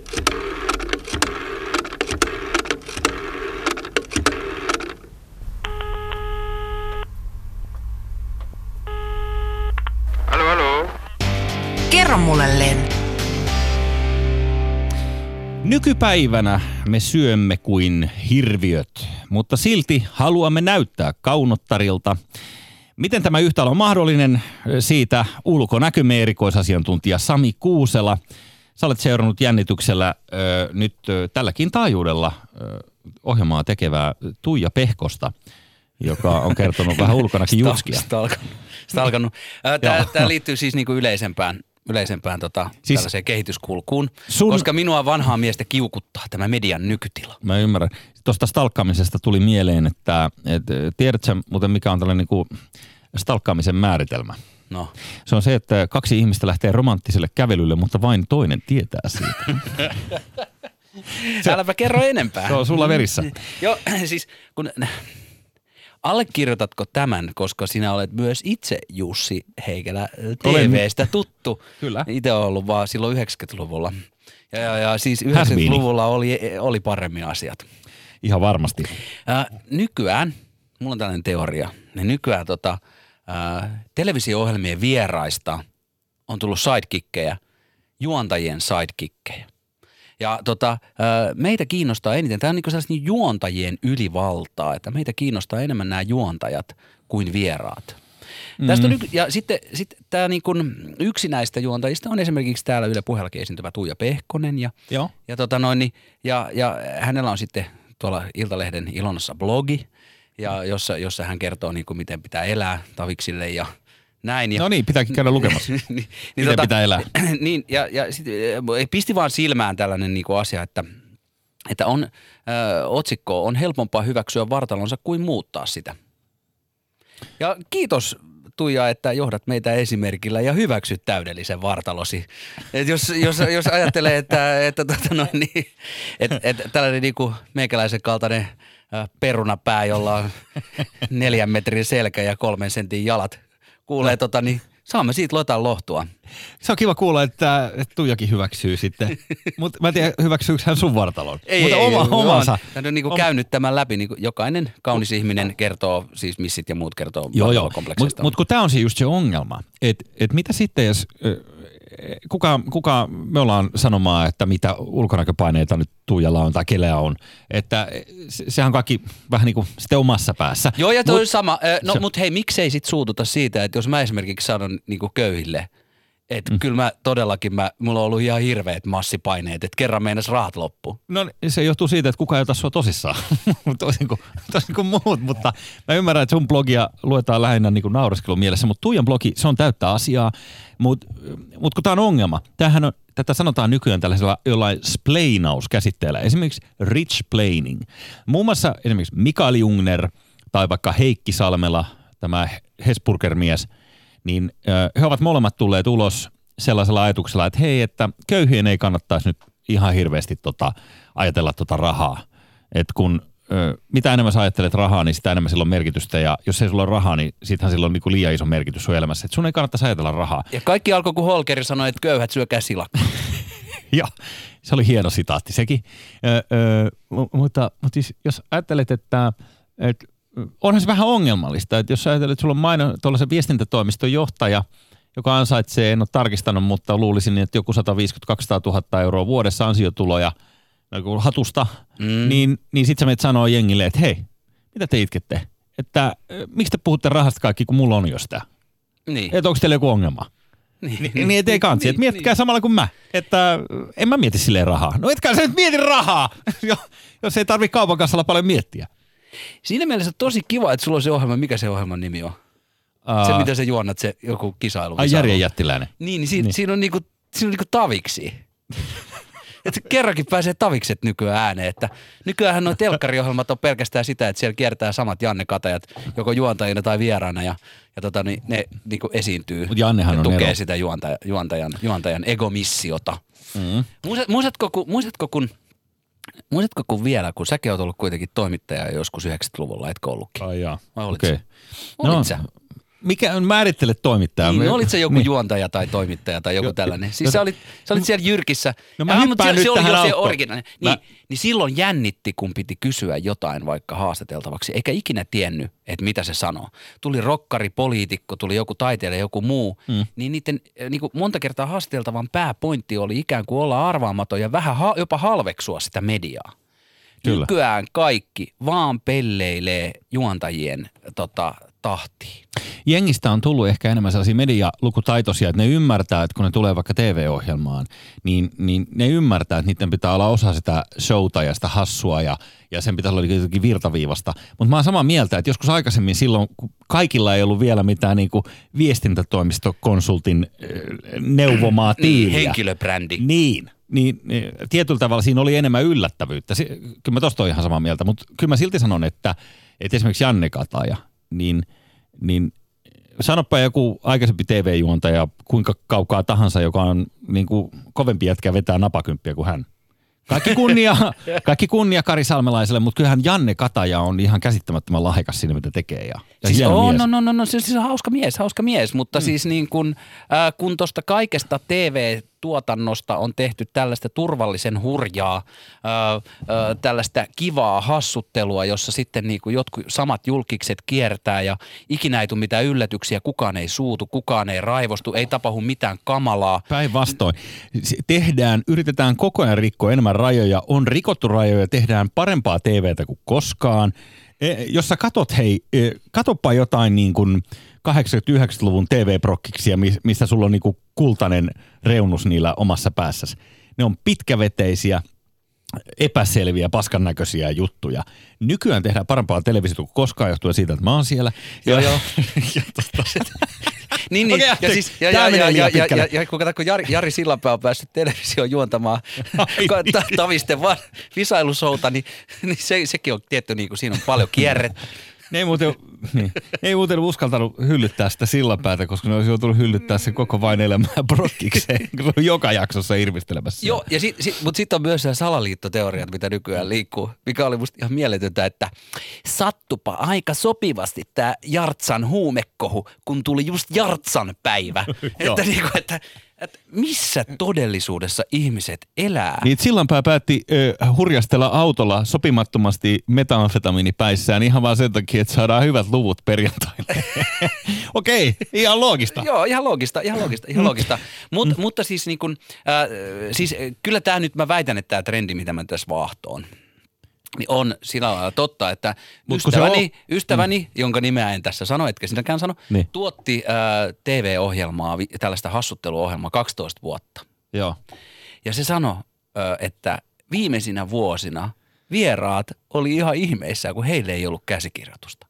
Kerro mulle, Len. Nykypäivänä me syömme kuin hirviöt, mutta silti haluamme näyttää kaunottarilta. Miten tämä yhtälö on mahdollinen? Siitä ulkonäkömme erikoisasiantuntija Sami Kuusela. Sä olet seurannut jännityksellä ö, nyt ö, tälläkin taajuudella ö, ohjelmaa tekevää Tuija Pehkosta, joka on kertonut vähän ulkonakin jutskia. Sitä alkanut. Tämä, liittyy siis niin kuin yleisempään yleisempään tota, siis tällaiseen kehityskulkuun, sun... koska minua vanhaa miestä kiukuttaa tämä median nykytila. Mä ymmärrän. Tuosta stalkkaamisesta tuli mieleen, että, että tiedätkö muuten mikä on tällainen niin stalkkaamisen määritelmä? No. Se on se, että kaksi ihmistä lähtee romanttiselle kävelylle, mutta vain toinen tietää siitä. se, Äläpä kerro enempää. Se on sulla verissä. Joo, siis kun Allekirjoitatko tämän, koska sinä olet myös itse Jussi Heikelä TVstä tuttu. Kyllä. Itse olen ollut vaan silloin 90-luvulla. Ja, ja, ja siis 90-luvulla oli, oli paremmin asiat. Ihan varmasti. Ää, nykyään, mulla on tällainen teoria, niin nykyään tota, ää, televisio-ohjelmien vieraista on tullut sidekickkejä, juontajien sidekickkejä. Ja tota, meitä kiinnostaa eniten, tämä on niin sellaista juontajien ylivaltaa, että meitä kiinnostaa enemmän nämä juontajat kuin vieraat. Mm. Tästä on, ja sitten, sitten tämä niin kuin, yksi näistä juontajista on esimerkiksi täällä Yle puheellakin esiintyvä Tuija Pehkonen. Ja, Joo. Ja, tota noin, niin, ja, ja hänellä on sitten tuolla Iltalehden Ilonassa blogi, ja jossa, jossa hän kertoo niin kuin miten pitää elää taviksille ja – näin. Ja, no niin, pitääkin käydä lukemassa. niin, niin, Miten tota, pitää elää. niin, ja, ja sit, eh, pisti vaan silmään tällainen niin kuin asia, että, että on, ö, otsikko on helpompaa hyväksyä vartalonsa kuin muuttaa sitä. Ja kiitos Tuija, että johdat meitä esimerkillä ja hyväksyt täydellisen vartalosi. Et jos, jos, jos ajattelee, että, että, tota no, niin, että, että tällainen niin kuin meikäläisen kaltainen perunapää, jolla on neljän metrin selkä ja kolmen sentin jalat kuulee, no. tota, niin saamme siitä lotan lohtua. Se on kiva kuulla, että, että Tuijakin hyväksyy sitten. Mutta mä en tiedä, hyväksyykö hän sun vartalon. Ei, Mutta ei, oma, ei, omansa. Hän on niinku käynyt tämän läpi. Niinku jokainen kaunis ihminen kertoo, siis missit ja muut kertoo Joo, joo. Mutta mut kun tämä on siis just se ongelma, että et mitä sitten jos kuka, kuka me ollaan sanomaan, että mitä ulkonäköpaineita nyt Tuijalla on tai kelea on. Että sehän on kaikki vähän niin kuin sitten omassa päässä. Joo ja toi mut, sama. No se, mutta hei, miksei sit suututa siitä, että jos mä esimerkiksi sanon niin kuin köyhille, että mm. kyllä mä todellakin, mä, mulla on ollut ihan hirveät massipaineet, että kerran meinas rahat loppu. No se johtuu siitä, että kukaan ei ota sua tosissaan, toisin, kuin, toisin kuin muut, mutta mä ymmärrän, että sun blogia luetaan lähinnä niin naureskelun mielessä, mutta Tuijan blogi, se on täyttä asiaa, mutta mut kun tämä on ongelma, tämähän on, tätä sanotaan nykyään tällaisella jollain splainauskäsitteellä, esimerkiksi rich plaining. Muun muassa esimerkiksi Mikael Jungner tai vaikka Heikki Salmela, tämä Hesburger-mies – niin he ovat molemmat tulleet ulos sellaisella ajatuksella, että hei, että köyhien ei kannattaisi nyt ihan hirveästi tota, ajatella tota rahaa. Että kun mitä enemmän sä ajattelet rahaa, niin sitä enemmän sillä on merkitystä. Ja jos ei sulla ole rahaa, niin sittenhän sillä on niin kuin liian iso merkitys sun elämässä. Että sun ei kannattaisi ajatella rahaa. Ja kaikki alkoi, kun Holkeri sanoi, että köyhät syökää silakkaa. Joo, se oli hieno sitaatti sekin. Ö, ö, mutta, mutta siis, jos ajattelet, että, että onhan se vähän ongelmallista, että jos ajatellaan, että sulla on maino, tuollaisen viestintätoimiston johtaja, joka ansaitsee, en ole tarkistanut, mutta luulisin, että joku 150-200 000 euroa vuodessa ansiotuloja no, hatusta, mm. niin, niin sitten sä menet sanoo jengille, että hei, mitä te itkette? Että miksi te puhutte rahasta kaikki, kun mulla on jo sitä? Niin. Että onko teillä joku ongelma? Niin, niin, niin ettei kansi. Niin, että miettikää niin. samalla kuin mä. Että en mä mieti silleen rahaa. No etkä sä nyt mieti rahaa, jos ei tarvi kaupan kassalla paljon miettiä. Siinä mielessä tosi kiva, että sulla on se ohjelma. Mikä se ohjelman nimi on? Uh, se, mitä sä juonnat, se joku kisailu. Ai Järjen jättiläinen. Niin, niin, siinä, niin. siinä on niinku, siinä on niinku taviksi. että kerrankin pääsee tavikset nykyään ääneen. Että nykyään nuo telkkariohjelmat on pelkästään sitä, että siellä kiertää samat Janne Katajat joko juontajina tai vieraana ja, ja tota, niin ne niin kuin esiintyy Mut Jannehan ja on tukee ero. sitä juontaja, juontajan, juontajan egomissiota. Mm. Muistatko, kun, muistatko, kun Muistatko kun vielä, kun säkin oot ollut kuitenkin toimittaja joskus 90-luvulla, etkö ollutkin? Ai jaa. Vai olit okay. Olit no, sä? Mikä määrittele toimittaja? Niin, no olit se joku niin. juontaja tai toimittaja tai joku tällainen. Siis sä olit, sä olit siellä Jyrkissä. No mä ja, hyppään se, nyt se oli jo se originaalinen. Niin, mä... niin silloin jännitti, kun piti kysyä jotain vaikka haastateltavaksi, eikä ikinä tiennyt, että mitä se sanoo. Tuli rokkari, poliitikko, tuli joku taiteilija, joku muu. Mm. Niin niiden niin kuin monta kertaa haastateltavan pääpointti oli ikään kuin olla arvaamaton ja vähän ha- jopa halveksua sitä mediaa. Kyllä. Nykyään kaikki vaan pelleilee juontajien tota, tahtiin. Jengistä on tullut ehkä enemmän sellaisia medialukutaitoisia, että ne ymmärtää, että kun ne tulee vaikka TV-ohjelmaan, niin, niin ne ymmärtää, että niiden pitää olla osa sitä showta ja sitä hassua ja, ja sen pitää olla jotenkin virtaviivasta. Mutta mä oon samaa mieltä, että joskus aikaisemmin silloin, kun kaikilla ei ollut vielä mitään niin kuin viestintätoimistokonsultin neuvomaa niin, tiiliä. Niin, henkilöbrändi. Niin, niin, niin tietyllä tavalla siinä oli enemmän yllättävyyttä. Kyllä mä tosta ihan samaa mieltä, mutta kyllä mä silti sanon, että, että esimerkiksi Janne Kataja, niin, niin sanoppa joku aikaisempi TV-juontaja, kuinka kaukaa tahansa, joka on niin kuin kovempi jätkä vetää napakymppiä kuin hän. Kaikki kunnia, kaikki kunnia Kari Salmelaiselle, mutta kyllähän Janne Kataja on ihan käsittämättömän lahjakas siinä, mitä tekee. Ja, ja siis on, mies. no, no, no, no, siis on hauska mies, hauska mies, mutta mm. siis niin kun, äh, kun tuosta kaikesta TV tuotannosta on tehty tällaista turvallisen hurjaa, ää, ää, tällaista kivaa hassuttelua, jossa sitten niin kuin jotkut samat julkikset kiertää ja ikinä ei tule mitään yllätyksiä, kukaan ei suutu, kukaan ei raivostu, ei tapahdu mitään kamalaa. Päinvastoin. Tehdään, yritetään koko ajan rikkoa enemmän rajoja, on rikottu rajoja, tehdään parempaa TVtä kuin koskaan. E, jos sä katot, hei, e, katoppa jotain niin kuin – 80-90-luvun TV-prokkiksia, missä sulla on niinku kultainen reunus niillä omassa päässäsi. Ne on pitkäveteisiä, epäselviä, paskan näköisiä juttuja. Nykyään tehdään parempaa televisiota kuin koskaan johtuen siitä, että mä oon siellä. Joo, joo. ja, niin, niin. Okay, ja, siis, ja, ja, ja, ja, ja, ja, ja, kun, kun Jari, Jari Sillanpää on päässyt televisioon juontamaan ta, Tavisten visailusouta, niin, niin se, sekin on tietty, niin kuin siinä on paljon kierrettä. Ne ei muuten, niin, ei muuten uskaltanut hyllyttää sitä sillapäätä, koska ne olisi joutunut hyllyttää sen koko vain elämään brokkikseen, kun on joka jaksossa irvistelemässä. Joo, ja sit, sit, mutta sitten on myös se salaliittoteoriat, mitä nykyään liikkuu, mikä oli musta ihan mieletöntä, että sattupa aika sopivasti tämä Jartsan huumekohu, kun tuli just Jartsan päivä. että, niinku, että että missä todellisuudessa ihmiset elää. Niin Sillanpää päätti ö, hurjastella autolla sopimattomasti metamfetamiinipäissään ihan vaan sen takia, että saadaan hyvät luvut perjantaina. Okei, okay, ihan loogista. Joo, ihan loogista, ihan loogista, ihan loogista. Mut. Mutta siis, niin kun, äh, siis kyllä tämä nyt, mä väitän, että tämä trendi, mitä mä tässä vaahtoon – niin on sillä lailla totta, että Mut ystäväni, on... ystäväni mm. jonka nimeä en tässä sano, etkä sinäkään sano, niin. tuotti äh, TV-ohjelmaa, tällaista hassutteluohjelmaa 12 vuotta. Joo. Ja se sanoi, äh, että viimeisinä vuosina vieraat oli ihan ihmeissään, kun heille ei ollut käsikirjoitusta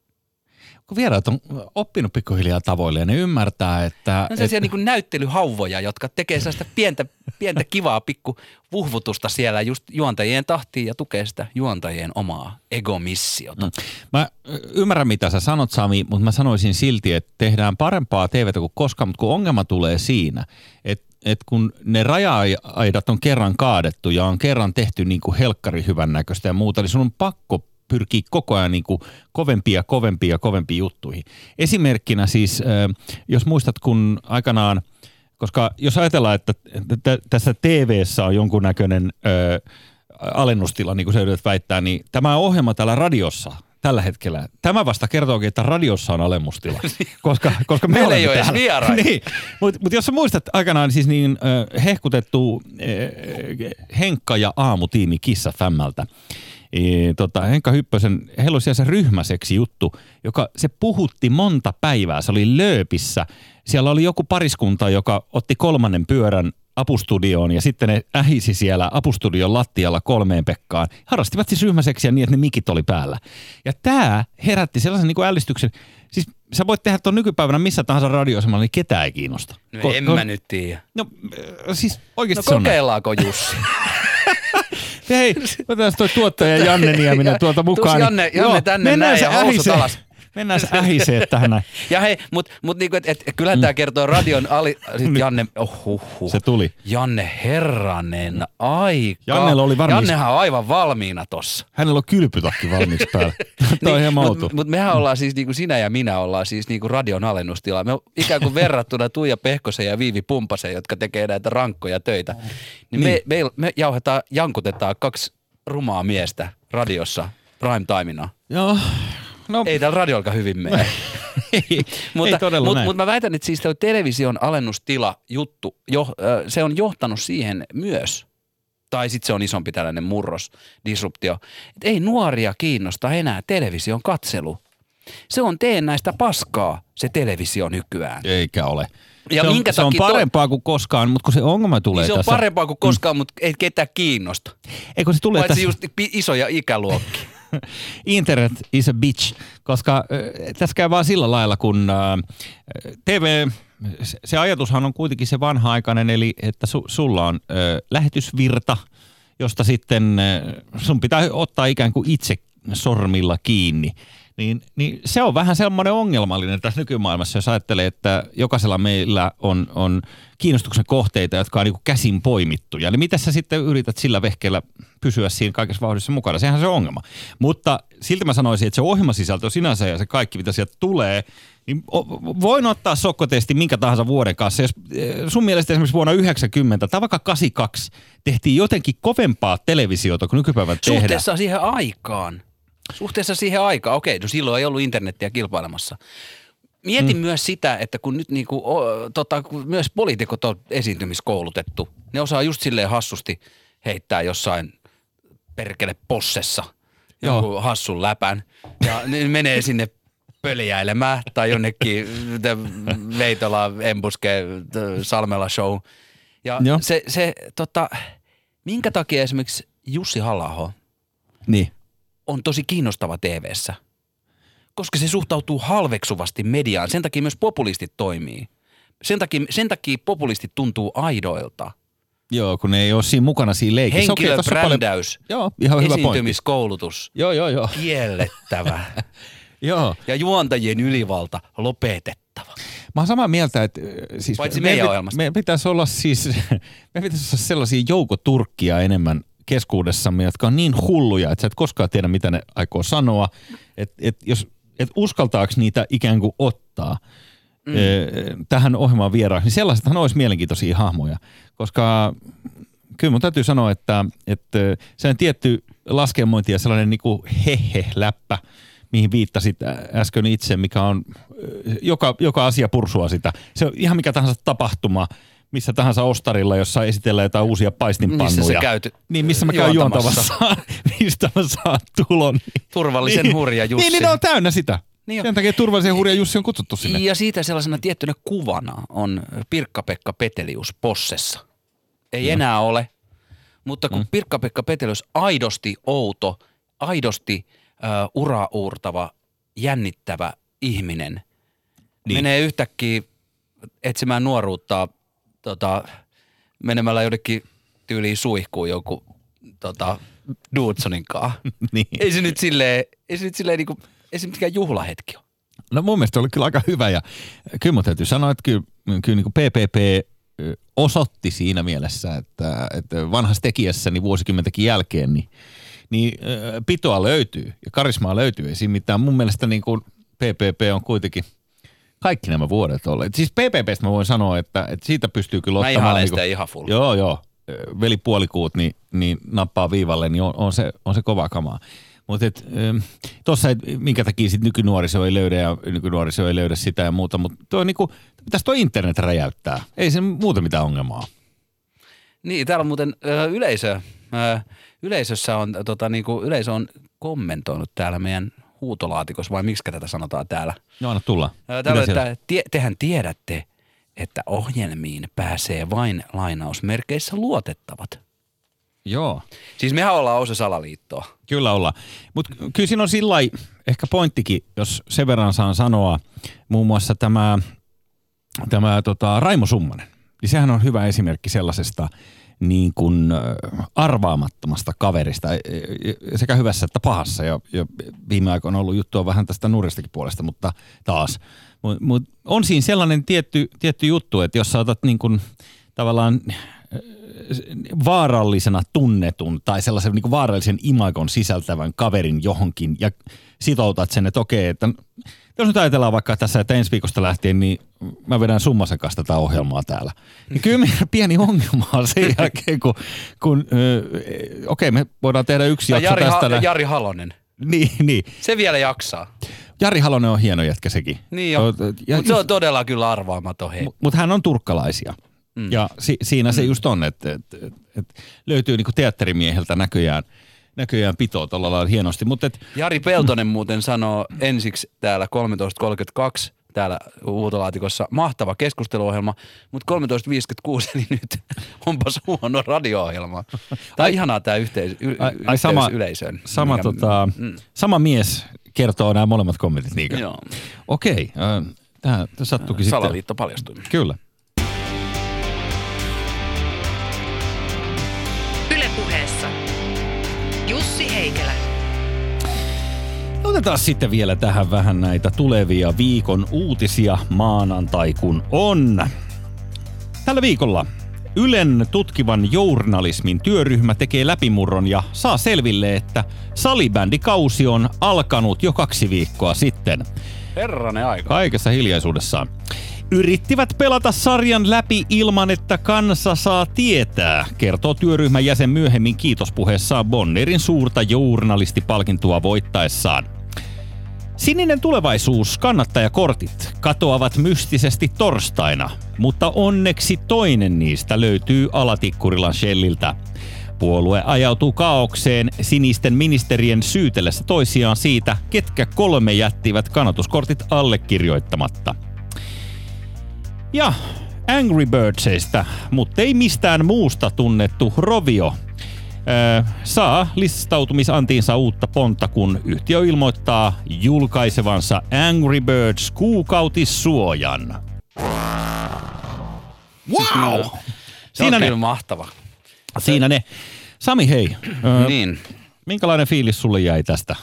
kun vieraat on oppinut pikkuhiljaa tavoille ja ne ymmärtää, että... No sellaisia että... niin näyttelyhauvoja, jotka tekee sellaista pientä, pientä kivaa pikku vuhvutusta siellä just juontajien tahtiin ja tukee sitä juontajien omaa egomissiota. Mm. Mä ymmärrän, mitä sä sanot, Sami, mutta mä sanoisin silti, että tehdään parempaa TVtä kuin koskaan, mutta kun ongelma tulee siinä, että et kun ne raja-aidat on kerran kaadettu ja on kerran tehty niin kuin helkkari hyvän näköistä ja muuta, niin sun on pakko pyrkii koko ajan niin kuin kovempia, kovempia, kovempia juttuihin. Esimerkkinä siis, jos muistat, kun aikanaan, koska jos ajatellaan, että tässä TV-ssä on jonkunnäköinen ö, alennustila, niin kuin se yrität väittää, niin tämä ohjelma täällä radiossa tällä hetkellä. Tämä vasta kertookin, että radiossa on alemmustila, koska, koska me ei ole edes niin. Mutta mut jos sä muistat aikanaan siis niin äh, hehkutettu äh, Henkka ja aamutiimi Kissa Fämmältä, tota, Henkka Hyppösen, heillä oli se ryhmäseksi juttu, joka se puhutti monta päivää. Se oli Lööpissä. Siellä oli joku pariskunta, joka otti kolmannen pyörän apustudioon ja sitten ne ähisi siellä apustudion lattialla kolmeen Pekkaan. Harrastivat siis ryhmäseksiä niin, että ne mikit oli päällä. Ja tämä herätti sellaisen niin ällistyksen. Siis sä voit tehdä tuon nykypäivänä missä tahansa radioasemalla, niin ketään ei kiinnosta. No Ko- en ko- mä nyt tiedä. No siis oikeasti no, se on kokeillaanko Jussi? Hei, otetaan toi tuottaja Janne Nieminen tuolta mukaan. Janne, Janne tänne näin ja housut alas. Mennään ähisee tähän näin. Ja hei, mutta mut niinku, et, et, kyllähän tämä kertoo radion ali... Sit Janne, oh, huh, huh. Se tuli. Janne herranen aika. Jannella oli varmaan- Jannehan on aivan valmiina tossa. Hänellä on kylpytakki valmiiksi päällä. Tämä on ihan mautu. Mutta mut mehän ollaan siis, niinku sinä ja minä ollaan siis niinku radion alennustila. Me on ikään kuin verrattuna Tuija Pehkosen ja Viivi Pumpasen, jotka tekee näitä rankkoja töitä. Niin, Me, me, me jauhetaan, jankutetaan kaksi rumaa miestä radiossa prime timina. Joo. No, Ei täällä radiolka hyvin mene. ei, mutta, ei todella mutta, mutta mä väitän, että siis television alennustila juttu, jo, ö, se on johtanut siihen myös, tai sitten se on isompi tällainen murros, disruptio, että ei nuoria kiinnosta enää television katselu. Se on teen näistä paskaa, se televisio nykyään. Eikä ole. Ja se, on, minkä se on parempaa kuin koskaan, mutta kun se ongelma tulee Niin se on tässä... parempaa kuin koskaan, mutta ei ketään kiinnosta. Eikö se tulee Paitsi tässä... just isoja ikäluokkia. Internet is a bitch, koska tässä käy vaan sillä lailla, kun TV, se- ajatushan on kuitenkin se vanha-aikainen, eli että su, sulla on äh, lähetysvirta, josta sitten sun pitää ottaa ikään kuin itse sormilla kiinni. Niin, niin se on vähän semmoinen ongelmallinen tässä nykymaailmassa, jos ajattelee, että jokaisella meillä on, on kiinnostuksen kohteita, jotka on niin käsin poimittuja. Niin miten sä sitten yrität sillä vehkeellä pysyä siinä kaikessa vauhdissa mukana? Sehän se on ongelma. Mutta silti mä sanoisin, että se ohjelmasisältö sinänsä ja se kaikki, mitä sieltä tulee, niin voin ottaa sokkotesti minkä tahansa vuoden kanssa. Jos eh, sun mielestä esimerkiksi vuonna 90 tai vaikka 82 tehtiin jotenkin kovempaa televisiota kuin nykypäivän tehdään. Suhteessa siihen aikaan. Suhteessa siihen aikaan. Okei, no silloin ei ollut internettiä kilpailemassa. Mietin mm. myös sitä, että kun nyt niinku, o, tota, kun myös poliitikot on esiintymiskoulutettu, ne osaa just silleen hassusti heittää jossain perkele possessa Joo. jonkun hassun läpän ja ne menee sinne pöljäilemään tai jonnekin Veitola, Embuske, Salmela show. Ja Joo. se, se tota, minkä takia esimerkiksi Jussi halla Niin. On tosi kiinnostava TV:ssä, koska se suhtautuu halveksuvasti mediaan. Sen takia myös populistit toimii. Sen takia, sen takia populistit tuntuu aidoilta. Joo, kun ne ei ole siinä mukana siinä leikissä. Paljon- Henkilöbrändäys, Joo, ihan hyvä pointti. esiintymiskoulutus, Joo, joo, joo. kiellettävä joo. ja juontajien ylivalta lopetettava. Mä oon samaa mieltä, että äh, siis Paitsi meidän ohjelmasta. Meidän pitäisi olla siis, meidän pitäisi olla sellaisia joukoturkkia enemmän keskuudessamme, jotka on niin hulluja, että sä et koskaan tiedä, mitä ne aikoo sanoa. Että et jos, et uskaltaako niitä ikään kuin ottaa mm. tähän ohjelmaan vieraaksi, niin sellaisethan olisi mielenkiintoisia hahmoja. Koska kyllä mun täytyy sanoa, että, että se on tietty laskelmointi ja sellainen niin kuin hehe-läppä, mihin viittasit äsken itse, mikä on, joka, joka asia pursua sitä. Se on ihan mikä tahansa tapahtuma, missä tahansa ostarilla, jossa esitellään jotain uusia paistinpannuja. Missä sä käyt Niin, missä mä käyn juontamassa. mistä mä saan tulon. Niin, Turvallisen niin, hurja Jussi. Niin, niin ne on täynnä sitä. Niin Niin. Sen takia turvallisen hurja Jussi on kutsuttu sinne. Ja siitä sellaisena tiettynä kuvana on Pirkka-Pekka Petelius Possessa. Ei no. enää ole, mutta kun mm. Pirkka-Pekka Petelius aidosti outo, aidosti uh, uraa uurtava, jännittävä ihminen niin. Niin. menee yhtäkkiä etsimään nuoruutta tota, menemällä jonnekin tyyliin suihkuun joku tota, Dudsonin kanssa. niin. ei se nyt silleen, ei se nyt silleen niinku, ei se mikään juhlahetki ole. No mun mielestä oli kyllä aika hyvä ja kyllä mun täytyy sanoa, että kyllä, kyllä niin kuin PPP osoitti siinä mielessä, että, että vanhassa tekijässäni vuosikymmentäkin jälkeen, niin, niin pitoa löytyy ja karismaa löytyy. Ei siinä mitään. Mun mielestä niin kuin PPP on kuitenkin kaikki nämä vuodet olleet. Siis PPPstä mä voin sanoa, että, että siitä pystyy kyllä Mä ottamaan... ihailen niin sitä kuin, ihan full. Joo, joo. Veli puolikuut, niin, niin nappaa viivalle, niin on, on, se, on se kova kamaa. Mutta tuossa, minkä takia sit nykynuoriso ei löydä ja nykynuoriso ei löydä sitä ja muuta, mutta tuo niinku, pitäisi tuo internet räjäyttää. Ei se muuten mitään ongelmaa. Niin, täällä on muuten ö, yleisö, ö, yleisössä on, tota, niinku, yleisö on kommentoinut täällä meidän huutolaatikossa, vai miksi tätä sanotaan täällä? Joo, anna tulla. Täällä, että tie, tehän tiedätte, että ohjelmiin pääsee vain lainausmerkeissä luotettavat. Joo, Siis mehän ollaan osa salaliittoa. kyllä ollaan. Mutta kyllä siinä on sillä ehkä pointtikin, jos sen verran saan sanoa, muun muassa tämä, tämä tota, Raimo Summanen. Niin sehän on hyvä esimerkki sellaisesta, niin kuin arvaamattomasta kaverista, sekä hyvässä että pahassa. Ja, ja viime aikoina on ollut juttua vähän tästä nuristakin puolesta, mutta taas. Mut, mut on siinä sellainen tietty, tietty juttu, että jos sä otat niin kuin, tavallaan vaarallisena tunnetun tai sellaisen niin kuin vaarallisen imagon sisältävän kaverin johonkin ja sitoutat sen, että okei, että jos nyt ajatellaan vaikka tässä, että ensi viikosta lähtien, niin mä vedän summasen kanssa tätä ohjelmaa täällä. Niin kyllä meidän pieni ongelma on sen jälkeen, kun, kun okei, me voidaan tehdä yksi jakso Jari, tästä. Ha- Jari Halonen. Niin, niin. Se vielä jaksaa. Jari Halonen on hieno jätkä sekin. Niin jo, mutta se on todella kyllä arvaamaton. Mutta mut hän on turkkalaisia. Mm. Ja si, siinä se mm. just on, että et, et, et löytyy niinku teatterimieheltä näköjään – näköjään pitoo tuolla lailla hienosti. Mutta et, Jari Peltonen muuten sanoo ensiksi täällä 13.32 täällä huutolaatikossa mahtava keskusteluohjelma, mutta 13.56 eli nyt onpas huono radio-ohjelma. Tämä on ihanaa tämä yhteys, y- ai, ai sama, yleisöön. Sama, mikä, tota, mm. sama mies kertoo nämä molemmat kommentit, niinkö? Joo. Okei, äh, tämä sattuikin sitten. Salaliitto paljastui. Kyllä. Otetaan sitten vielä tähän vähän näitä tulevia viikon uutisia maanantai kun on. Tällä viikolla Ylen tutkivan journalismin työryhmä tekee läpimurron ja saa selville, että salibändikausi on alkanut jo kaksi viikkoa sitten. Herranen aika. Kaikessa hiljaisuudessaan yrittivät pelata sarjan läpi ilman, että kansa saa tietää, kertoo työryhmän jäsen myöhemmin kiitospuheessaan Bonnerin suurta journalistipalkintoa voittaessaan. Sininen tulevaisuus kannattajakortit katoavat mystisesti torstaina, mutta onneksi toinen niistä löytyy Alatikkurilan Shelliltä. Puolue ajautuu kaaukseen sinisten ministerien syytellessä toisiaan siitä, ketkä kolme jättivät kannatuskortit allekirjoittamatta – ja Angry Birdsista, mutta ei mistään muusta tunnettu Rovio saa listautumisantiinsa uutta pontta, kun yhtiö ilmoittaa julkaisevansa Angry Birds kuukautissuojan. Wow! Se Siinä on ne. kyllä mahtava. Siinä ne. Sami, hei. Öö, niin. Minkälainen fiilis sulle jäi tästä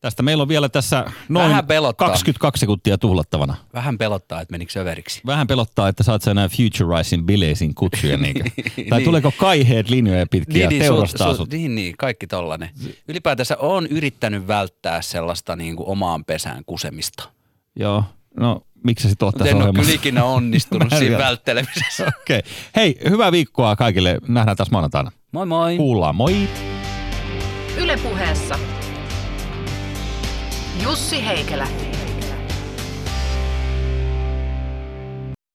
Tästä meillä on vielä tässä noin 22 sekuntia tuhlattavana. Vähän pelottaa, että menikö överiksi. Vähän pelottaa, että saat sä enää Futurizing bileisiin kutsuja. niin. Tai niin. tuleeko kaiheet linjoja pitkiä niin, teurastaa niin, sut. Niin, niin, kaikki tollanen. Ylipäätänsä on yrittänyt välttää sellaista niin kuin omaan pesään kusemista. Joo, no miksi sä sit oot tässä En ole kyllä ikinä onnistunut siinä välttelemisessä. Okei. Okay. Hei, hyvää viikkoa kaikille. Nähdään taas maanantaina. Moi moi. Kuullaan, moi. Ylepuheessa Jussi Heikelä.